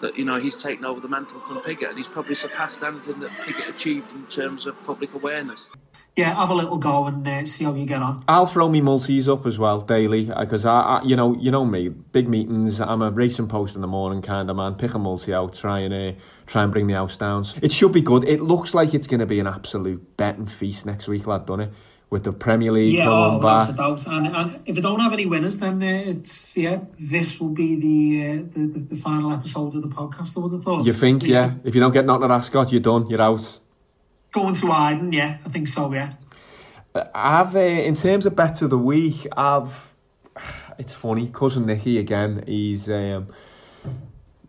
U: that, you know, he's taken over the mantle from Piggott and he's probably surpassed anything that Piggott achieved in terms of public awareness.
C: Yeah, have a little go and uh, see how you get on.
B: I'll throw me multis up as well daily because I, I, you know, you know me, big meetings. I'm a racing post in the morning kind of man. Pick a multi out, try and uh, try and bring the house down. It should be good. It looks like it's going to be an absolute betting feast next week, lad, doesn't it? With the Premier League
C: Yeah, oh, without a doubt. And, and if we don't have any winners, then uh, it's yeah, this will be the, uh, the, the final episode of the podcast. I would have thought.
B: You think, yeah? If you don't get nothing at Ascot, you're done. You're out.
C: Going to Iden, yeah, I think so. Yeah.
B: I've uh, in terms of bets of the week, I've it's funny. Cousin Nicky again. He's um,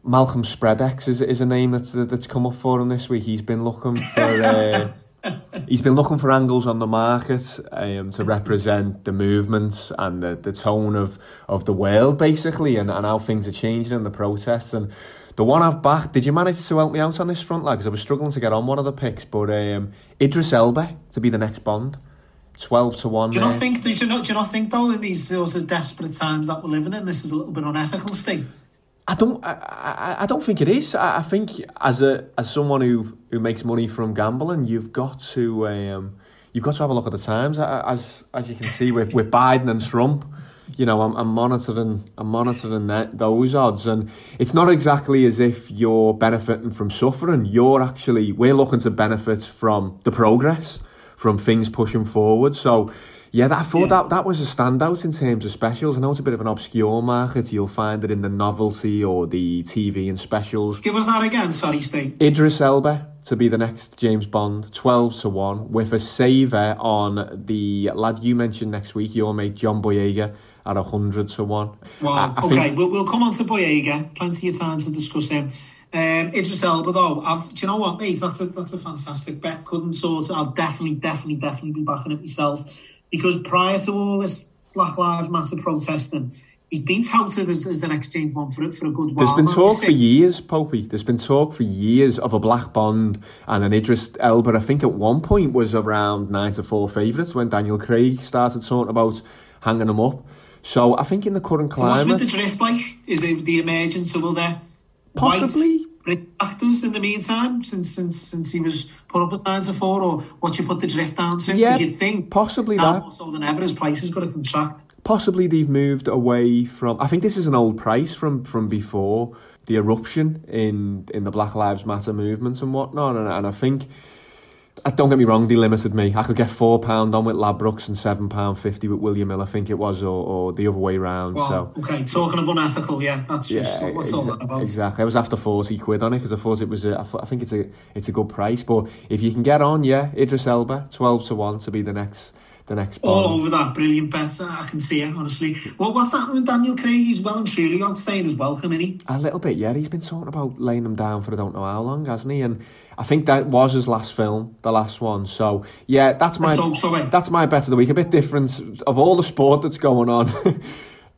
B: Malcolm Spreadex is is a name that's that's come up for him this week. He's been looking for. He's been looking for angles on the market um, to represent the movement and the, the tone of, of the world, basically, and, and how things are changing in the protests. And the one I've backed, did you manage to help me out on this front, lad? Because I was struggling to get on one of the picks, but um, Idris Elba to be the next Bond. 12 to 1.
C: Do you not
B: there.
C: think? Do you not? Do you not think though in these sort of desperate times that we're living in, this is a little bit unethical, Steve?
B: I don't. I, I, I don't think it is. I, I think as a as someone who who makes money from gambling, you've got to um, you've got to have a look at the times. As as you can see with, with Biden and Trump, you know, I'm, I'm monitoring I'm monitoring that, those odds, and it's not exactly as if you're benefiting from suffering. You're actually we're looking to benefit from the progress, from things pushing forward. So. Yeah, that, I thought that, that was a standout in terms of specials. I know it's a bit of an obscure market. You'll find it in the novelty or the TV and specials.
C: Give us that again, sorry, Steve.
B: Idris Elba to be the next James Bond, 12 to 1, with a saver on the lad you mentioned next week, your mate John Boyega, at 100 to 1.
C: Wow.
B: I- I
C: okay,
B: think-
C: we'll, we'll come on to Boyega. Plenty of time to discuss him. Um, Idris Elba, though, I've, do you know what, mate? That's a, that's a fantastic bet. Couldn't sort I'll definitely, definitely, definitely be backing it myself. Because prior to all this Black Lives Matter protesting, he's been touted as, as the next James Bond for, for a good while.
B: There's been talk for years, Popey. There's been talk for years of a Black Bond and an Idris Elba. I think at one point was around nine to four favourites when Daniel Craig started talking about hanging them up. So I think in the current
C: So What's
B: climate,
C: with the drift like? Is it the emergence of other
B: Possibly.
C: white Actors in the meantime since since since he was put up at nine to four, or what you put the drift down to?
B: Yeah,
C: you'd think
B: possibly
C: now
B: that.
C: more so than ever his price has got to contract.
B: possibly they've moved away from. I think this is an old price from from before the eruption in in the Black Lives Matter movement and whatnot. And, and I think, uh, don't get me wrong, they limited me. I could get four pound on with Ladbrokes and seven pound fifty with William Hill. I think it was, or, or the other way round.
C: Well,
B: so.
C: okay, talking of unethical, yeah, that's just what's all that about.
B: Exactly. I was after forty quid on it because I thought it was. A, I, thought, I think it's a it's a good price. But if you can get on, yeah, Idris Elba, twelve to one to be the next the next.
C: All
B: Bond.
C: over that, brilliant bet. I can see it, honestly. Well, what's happening with Daniel Craig? He's well and truly outstaying his welcome, isn't he?
B: A little bit, yeah. He's been talking about laying them down for I don't know how long, hasn't he? And I think that was his last film, the last one. So yeah, that's my
C: so,
B: that's my bet of the week. A bit different of all the sport that's going on.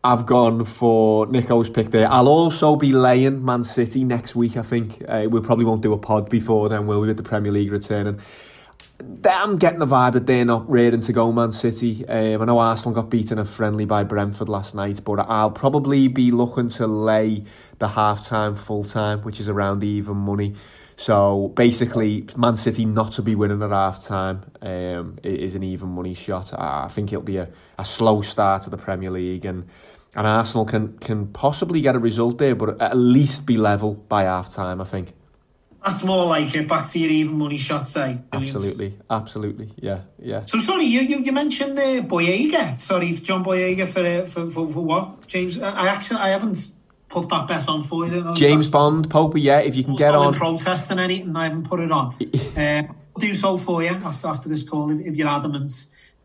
B: I've gone for Nico's pick there. I'll also be laying Man City next week. I think uh, we probably won't do a pod before then, will we? With the Premier League returning. I'm getting the vibe that they're not ready to go Man City. Um, I know Arsenal got beaten a friendly by Brentford last night, but I'll probably be looking to lay the half time, full time, which is around even money. So basically, Man City not to be winning at half time um, is an even money shot. I think it'll be a, a slow start to the Premier League, and and Arsenal can can possibly get a result there, but at least be level by half time. I think.
C: That's more like it. Back to your even money shot, eh? Brilliant.
B: Absolutely, absolutely, yeah, yeah.
C: So sorry, you you, you mentioned uh, Boyega. Sorry, John Boyega for, uh, for for for what? James, I I actually I haven't put that on for you.
B: James Bond, Popey, yeah, if you can get on.
C: in protest and anything, I haven't put it on. uh, I'll do so for you after after this call if, if you're adamant.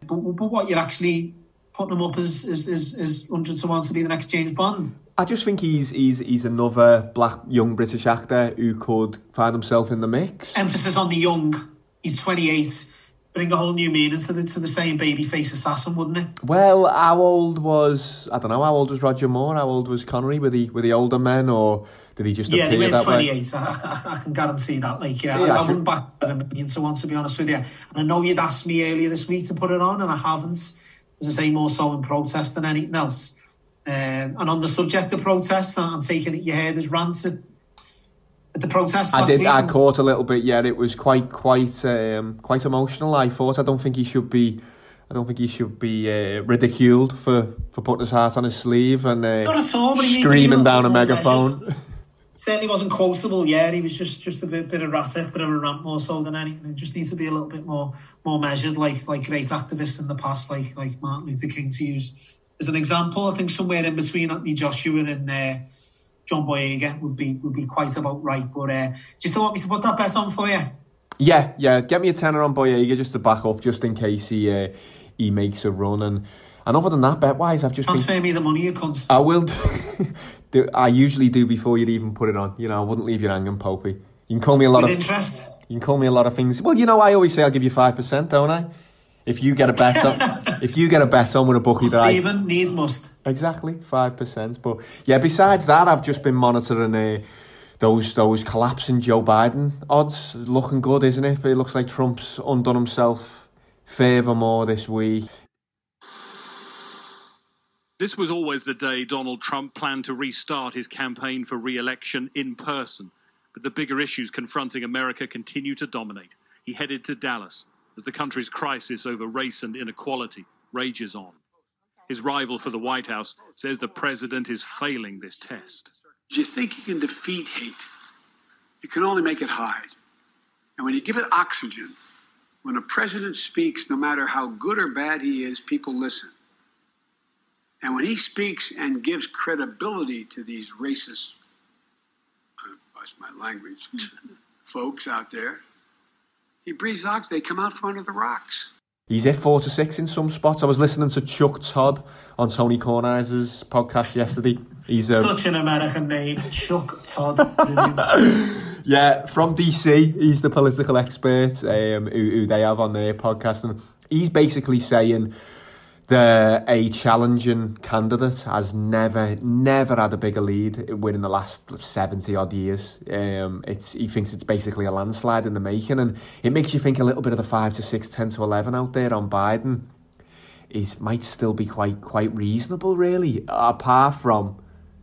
C: But, but what you're actually putting him up as is is is hundred to one to be the next James Bond.
B: I just think he's he's he's another black young British actor who could find himself in the mix.
C: Emphasis on the young. He's 28. Bring a whole new meaning to the to the same babyface assassin, wouldn't it?
B: Well, how old was I don't know how old was Roger Moore? How old was Connery? Were the were the older men or did he just
C: yeah, they
B: appear
C: were 28. I, I, I can guarantee that. Like, yeah,
B: Yeah,
C: I, I wouldn't back a million to one, to be honest with you. And I know you'd asked me earlier this week to put it on, and I haven't. As I say, more so in protest than anything else. Um, and on the subject of protests, I'm taking it you heard his rant at, at the protest
B: I did.
C: week.
B: I caught a little bit. Yeah, it was quite, quite, um, quite emotional. I thought. I don't think he should be. I don't think he should be uh, ridiculed for, for putting his heart on his sleeve and uh,
C: Not at all, but he needs to be a
B: screaming down a megaphone.
C: certainly wasn't quotable. Yeah, he was just just a bit bit erratic, bit of a rant more so than anything. It just needs to be a little bit more more measured, like like great activists in the past, like like Martin Luther King to use as an example. I think somewhere in between Anthony Joshua and uh, John Boyega would be would be quite about right. But uh, do you still want me to put that bet on for you.
B: Yeah, yeah. Get me a tenner on Boyega just to back up, just in case he uh, he makes a run. And and other than that, bet wise, I've just been
C: Transfer me the money, you cunt.
B: I will. do, I usually do before you'd even put it on. You know, I wouldn't leave you hanging, Popey. You can call me a lot
C: With
B: of
C: interest.
B: You can call me a lot of things. Well, you know, I always say I'll give you five percent, don't I? If you get a bet on, if you get a bet on with a bookie that I
C: Stephen needs must.
B: Exactly, five percent. But yeah, besides that, I've just been monitoring uh, those those collapsing Joe Biden odds. Looking good, isn't it? But it looks like Trump's undone himself furthermore this week.
V: This was always the day Donald Trump planned to restart his campaign for re election in person. But the bigger issues confronting America continue to dominate. He headed to Dallas as the country's crisis over race and inequality rages on. His rival for the White House says the president is failing this test.
W: If you think you can defeat hate, you can only make it hide. And when you give it oxygen, when a president speaks, no matter how good or bad he is, people listen. And when he speaks and gives credibility to these racist, uh, watch my language, folks out there, he breathes oxygen. They come out from under the rocks.
B: He's hit four to six in some spots. I was listening to Chuck Todd on Tony Kornheiser's podcast yesterday. He's um,
C: Such an American name, Chuck Todd.
B: Yeah, from DC. He's the political expert um, who, who they have on their podcast, and he's basically saying a challenging candidate has never, never had a bigger lead within the last seventy odd years. Um, it's he thinks it's basically a landslide in the making, and it makes you think a little bit of the five to six, ten to eleven out there on Biden. Is might still be quite quite reasonable, really. Apart from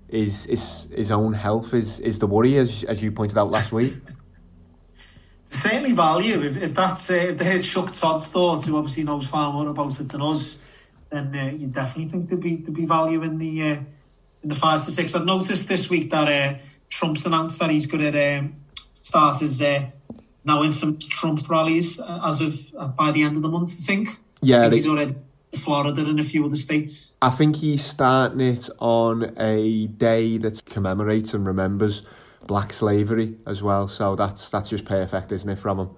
B: his his his own health is is the worry, as as you pointed out last week.
C: certainly value if, if that's uh, if they heard Chuck Todd's thoughts, who obviously knows far more about it than us, then uh, you definitely think there'd be there'd be value in the uh, in the five to six. I've noticed this week that uh, Trump's announced that he's going to um, start his uh, now infamous Trump rallies uh, as of uh, by the end of the month. I think.
B: Yeah,
C: I think
B: they-
C: he's already in Florida and a few other states.
B: I think he's starting it on a day that commemorates and remembers black slavery as well. So that's that's just perfect, isn't it, from him?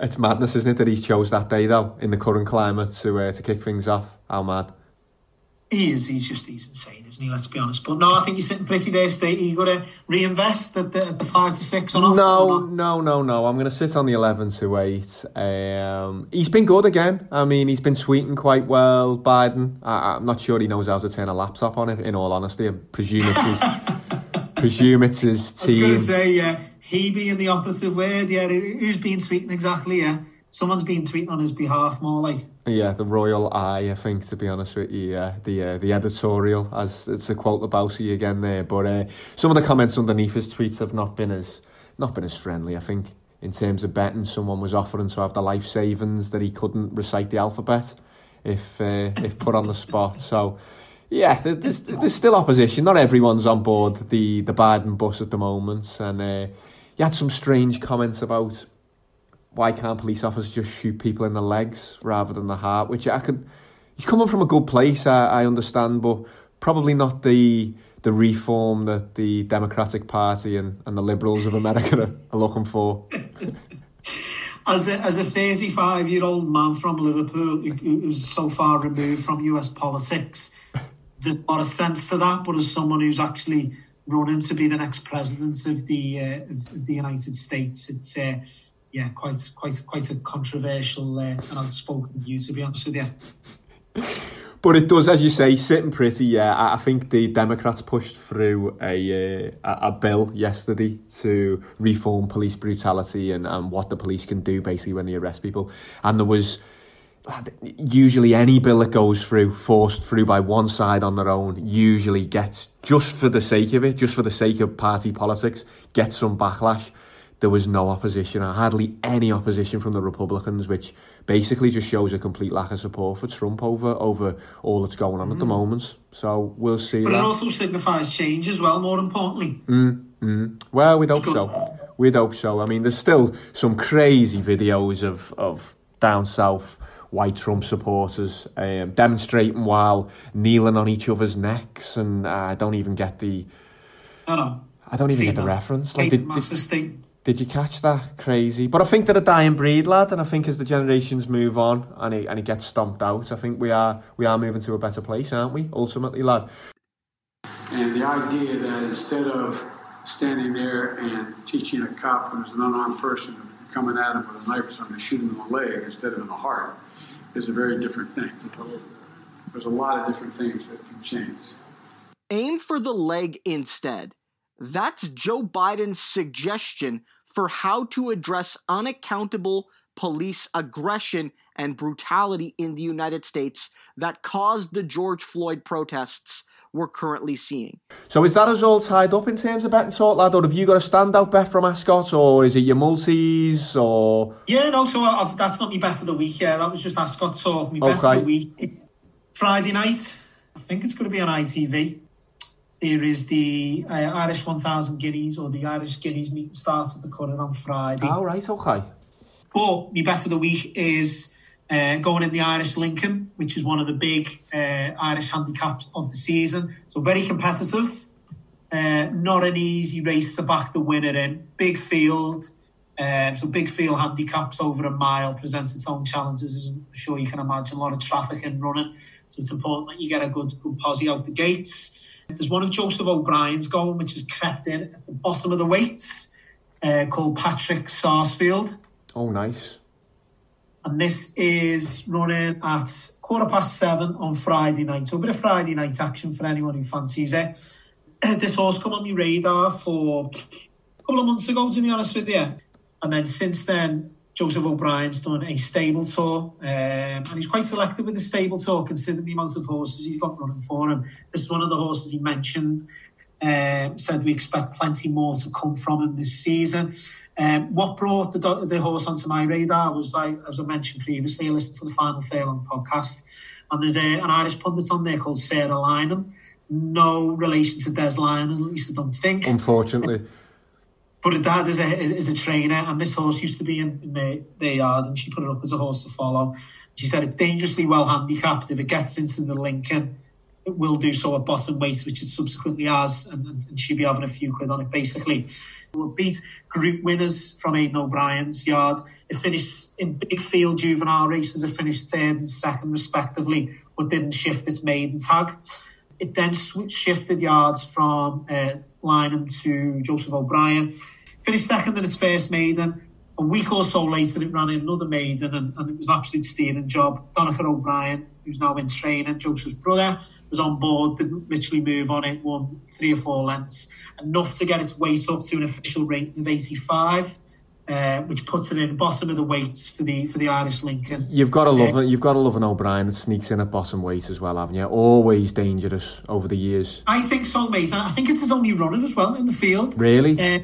B: It's madness, isn't it, that he's chose that day though in the current climate to uh, to kick things off. How mad!
C: He is. He's just he's insane, isn't he? Let's be honest. But no, I think you're sitting pretty there, State. You got to reinvest at the, at the five to six not?
B: No, no, no, no. I'm going to sit on the 11 to 8. Um, he's been good again. I mean, he's been tweeting quite well, Biden. I, I'm not sure he knows how to turn a laptop on it, in all honesty. I presume it's his, presume it's his
C: I was
B: team.
C: going to say, yeah, he being the operative word. Yeah, who's been tweeting exactly? Yeah, someone's been tweeting on his behalf more like.
B: Yeah, the royal eye, I think, to be honest with you. Yeah, the uh, the editorial, as it's a quote you again there. But uh, some of the comments underneath his tweets have not been as not been as friendly. I think in terms of betting, someone was offering to have the life savings that he couldn't recite the alphabet if uh, if put on the spot. So. Yeah, there's, there's still opposition. Not everyone's on board the, the Biden bus at the moment. And uh, you had some strange comments about why can't police officers just shoot people in the legs rather than the heart? Which I could. He's coming from a good place, I, I understand, but probably not the the reform that the Democratic Party and, and the Liberals of America are, are looking for.
C: As a, as a 35 year old man from Liverpool who, who- who's so far removed from US politics, there's a sense to that. But as someone who's actually running to be the next president of the uh, of, the United States, it's uh, yeah quite quite quite a controversial uh, and outspoken view. To be honest with you.
B: But it does, as you say, sitting pretty. Yeah, I think the Democrats pushed through a uh, a bill yesterday to reform police brutality and, and what the police can do basically when they arrest people. And there was usually any bill that goes through, forced through by one side on their own, usually gets just for the sake of it, just for the sake of party politics, gets some backlash. There was no opposition, or hardly any opposition from the Republicans, which basically just shows a complete lack of support for Trump over over all that's going on at the
C: Mm.
B: moment. So we'll see.
C: But it
B: that.
C: also signifies change as well. More importantly,
B: Mm, mm. Well, we'd hope so. We'd hope so. I mean, there's still some crazy videos of, of down south white Trump supporters um, demonstrating while kneeling on each other's necks, and uh, I don't even get the.
C: no, no.
B: I don't even
C: Seen
B: get the
C: that.
B: reference. Like,
C: David
B: did, did, did you catch that? Crazy. But I think they're a dying breed, lad, and I think as the generations move on and it, and it gets stomped out, I think we are we are moving to a better place, aren't we? Ultimately, lad.
W: And the idea that instead of standing there and teaching a cop who's an unarmed person coming at him with a knife or something, to shoot him in the leg instead of in the heart, is a very different thing. There's a lot of different things that can change.
X: Aim for the leg instead. That's Joe Biden's suggestion for how to address unaccountable police aggression and brutality in the United States that caused the George Floyd protests we're currently seeing.
B: So is that us all tied up in terms of betting talk, lad, or have you got a standout bet from Ascot, or is it your multis, or
C: Yeah, no, so i that's not my best of the week. Yeah, that was just Ascot talk. My best of the week. Friday night, I think it's going to be on ITV. There is the uh, Irish 1000 Guineas or the Irish Guineas meeting starts at the Curragh on Friday.
B: All right, okay.
C: But my best of the week is uh, going in the Irish Lincoln, which is one of the big uh, Irish handicaps of the season. So very competitive. Uh, not an easy race to back the winner in. Big field. Um, so big field handicaps over a mile presents its own challenges, as I'm sure you can imagine. A lot of traffic and running. So it's important that you get a good, good posse out the gates. There's one of Joseph O'Brien's going, which is crept in at the bottom of the weights, uh, called Patrick Sarsfield
B: oh, nice.
C: And this is running at quarter past seven on Friday night. So a bit of Friday night action for anyone who fancies it. this horse come on my radar for a couple of months ago, to be honest with you. And then since then, Joseph O'Brien's done a stable tour, um, and he's quite selective with the stable tour, considering the amount of horses he's got running for him. This is one of the horses he mentioned. Um, said we expect plenty more to come from him this season. Um, what brought the, the horse onto my radar was, I, as I mentioned previously, I listened to the Final Furlong podcast, and there's a, an Irish pundit on there called Sarah Lynam. No relation to Des Lynam, at least I don't think.
B: Unfortunately.
C: But her dad is a is a trainer, and this horse used to be in, in their, their yard, and she put it up as a horse to follow. She said it's dangerously well handicapped. If it gets into the Lincoln, will do so at bottom weight, which it subsequently has, and, and, she'll be having a few quid on it basically. Will beat group winners from Aidan O'Brien's yard. It finished in big field juvenile races. It finished third and second respectively, but didn't shift its maiden tag. It then sw- shifted yards from uh, Lynam to Joseph O'Brien. Finished second in its first maiden. A week or so later, it ran in another maiden, and, and it was an absolute steering job. Donnacha O'Brien, who's now in training, Joseph's brother, was on board, didn't literally move on it, won three or four lengths, enough to get its weight up to an official rating of 85. Uh, which puts it in the bottom of the weights for the for the Irish Lincoln.
B: You've got to love it. You've got to love an O'Brien that sneaks in at bottom weight as well, haven't you? Always dangerous over the years.
C: I think so, mate. And I think it's his only runner as well in the field.
B: Really?
C: Uh,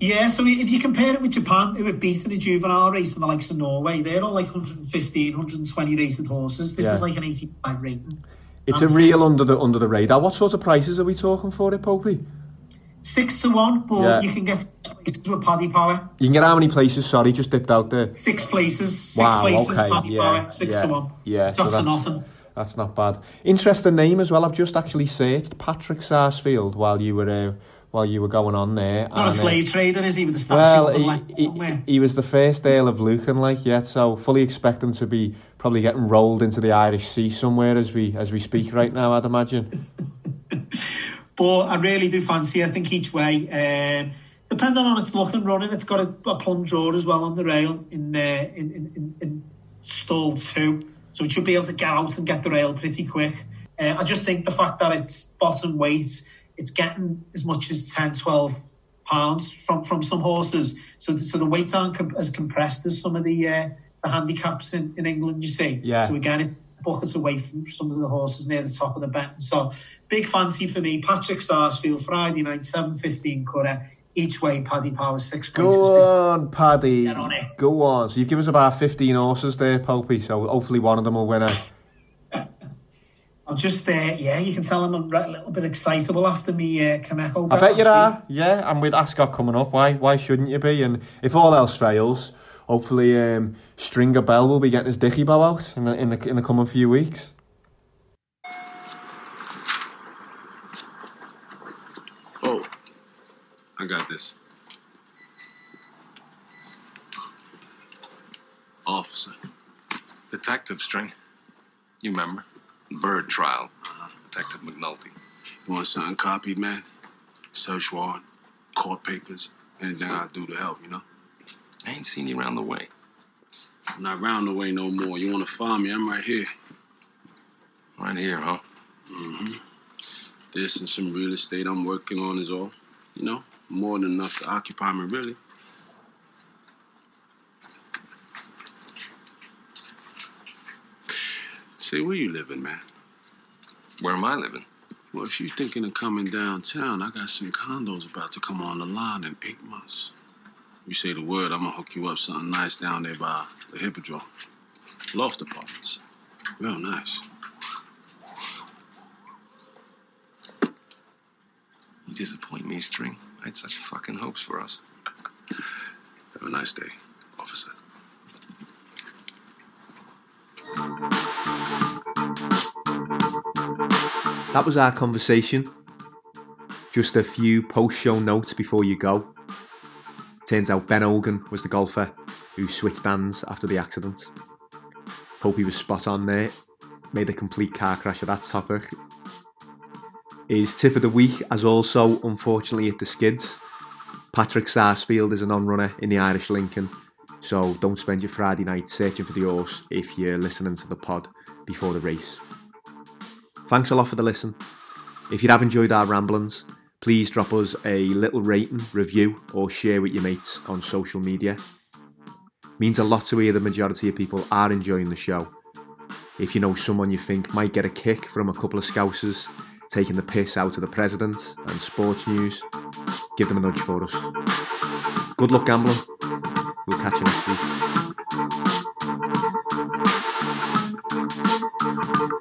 C: yeah, so if you compare it with Japan, who were beaten a juvenile race in the likes of Norway, they're all like 115, 120 rated horses. This is like an 85 rating.
B: It's a real under the under the radar. What sort of prices are we talking for it, Popey?
C: Six to one, but
B: Yeah.
C: you can get places with Paddy Power.
B: You can get how many places? Sorry, just dipped out there.
C: Six places, six
B: wow,
C: places,
B: okay,
C: Paddy
B: yeah,
C: Power, six
B: yeah,
C: to one.
B: Yeah, so that's,
C: nothing.
B: that's not bad. Interesting name as well. I've just actually searched Patrick Sarsfield while you were uh, while you were going on there.
C: Not a
B: and, uh,
C: slave trader, is he, with a statue
B: Well, he,
C: left
B: he,
C: somewhere?
B: he was the first Earl of Lucan, like yet, so fully expect him to be probably getting rolled into the Irish Sea somewhere as we as we speak right now. I'd imagine.
C: But I really do fancy. I think each way, um, depending on its look and running, it's got a, a plum draw as well on the rail in, uh, in, in, in, in stall two, so it should be able to get out and get the rail pretty quick. Uh, I just think the fact that it's bottom weight, it's getting as much as 10, 12 pounds from, from some horses. So, so the weights aren't com- as compressed as some of the uh, the handicaps in, in England. You see,
B: Yeah.
C: So again, it buckets away from some of the horses near the top of the betting. So big fancy for me. Patrick Sarsfield Friday night, seven fifteen cutter each way. Paddy Power six
B: Go on, Paddy.
C: Get on it.
B: Go on. So you've given us about fifteen horses there, Popey. So hopefully one of them will win it.
C: I'm just there. yeah, you can tell I'm a little bit excitable after me uh, Kameko.
B: I bet you are. Yeah, and with Ascot coming up, why why shouldn't you be? And if all else fails, hopefully um, Stringer Bell will be getting his dicky bow out in the in the in the coming few weeks.
Y: Oh, I got this. Officer. Detective String. You remember? Bird trial. Detective McNulty. You want something copied, man? Search warrant, court papers, anything I do to help, you know?
Z: I ain't seen you around the way.
Y: I'm not round the way no more. You want to find me? I'm right here.
Z: Right here, huh?
Y: Mm-hmm. This and some real estate I'm working on is all. You know, more than enough to occupy me, really. Say, where you living, man?
Z: Where am I living?
Y: Well, if you're thinking of coming downtown, I got some condos about to come on the line in eight months. You say the word, I'm gonna hook you up something nice down there by the Hippodrome. Loft apartments. Real nice.
Z: You disappoint me, String. I had such fucking hopes for us.
Y: Have a nice day, officer.
B: That was our conversation. Just a few post show notes before you go. Turns out Ben Hogan was the golfer who switched hands after the accident. Hope he was spot on there. Made a complete car crash of that topic. His tip of the week as also unfortunately hit the skids. Patrick Sarsfield is a non runner in the Irish Lincoln, so don't spend your Friday night searching for the horse if you're listening to the pod before the race. Thanks a lot for the listen. If you have enjoyed our ramblings, please drop us a little rating, review, or share with your mates on social media. means a lot to hear the majority of people are enjoying the show. If you know someone you think might get a kick from a couple of scousers taking the piss out of the president and sports news, give them a nudge for us. Good luck gambling. We'll catch you next week.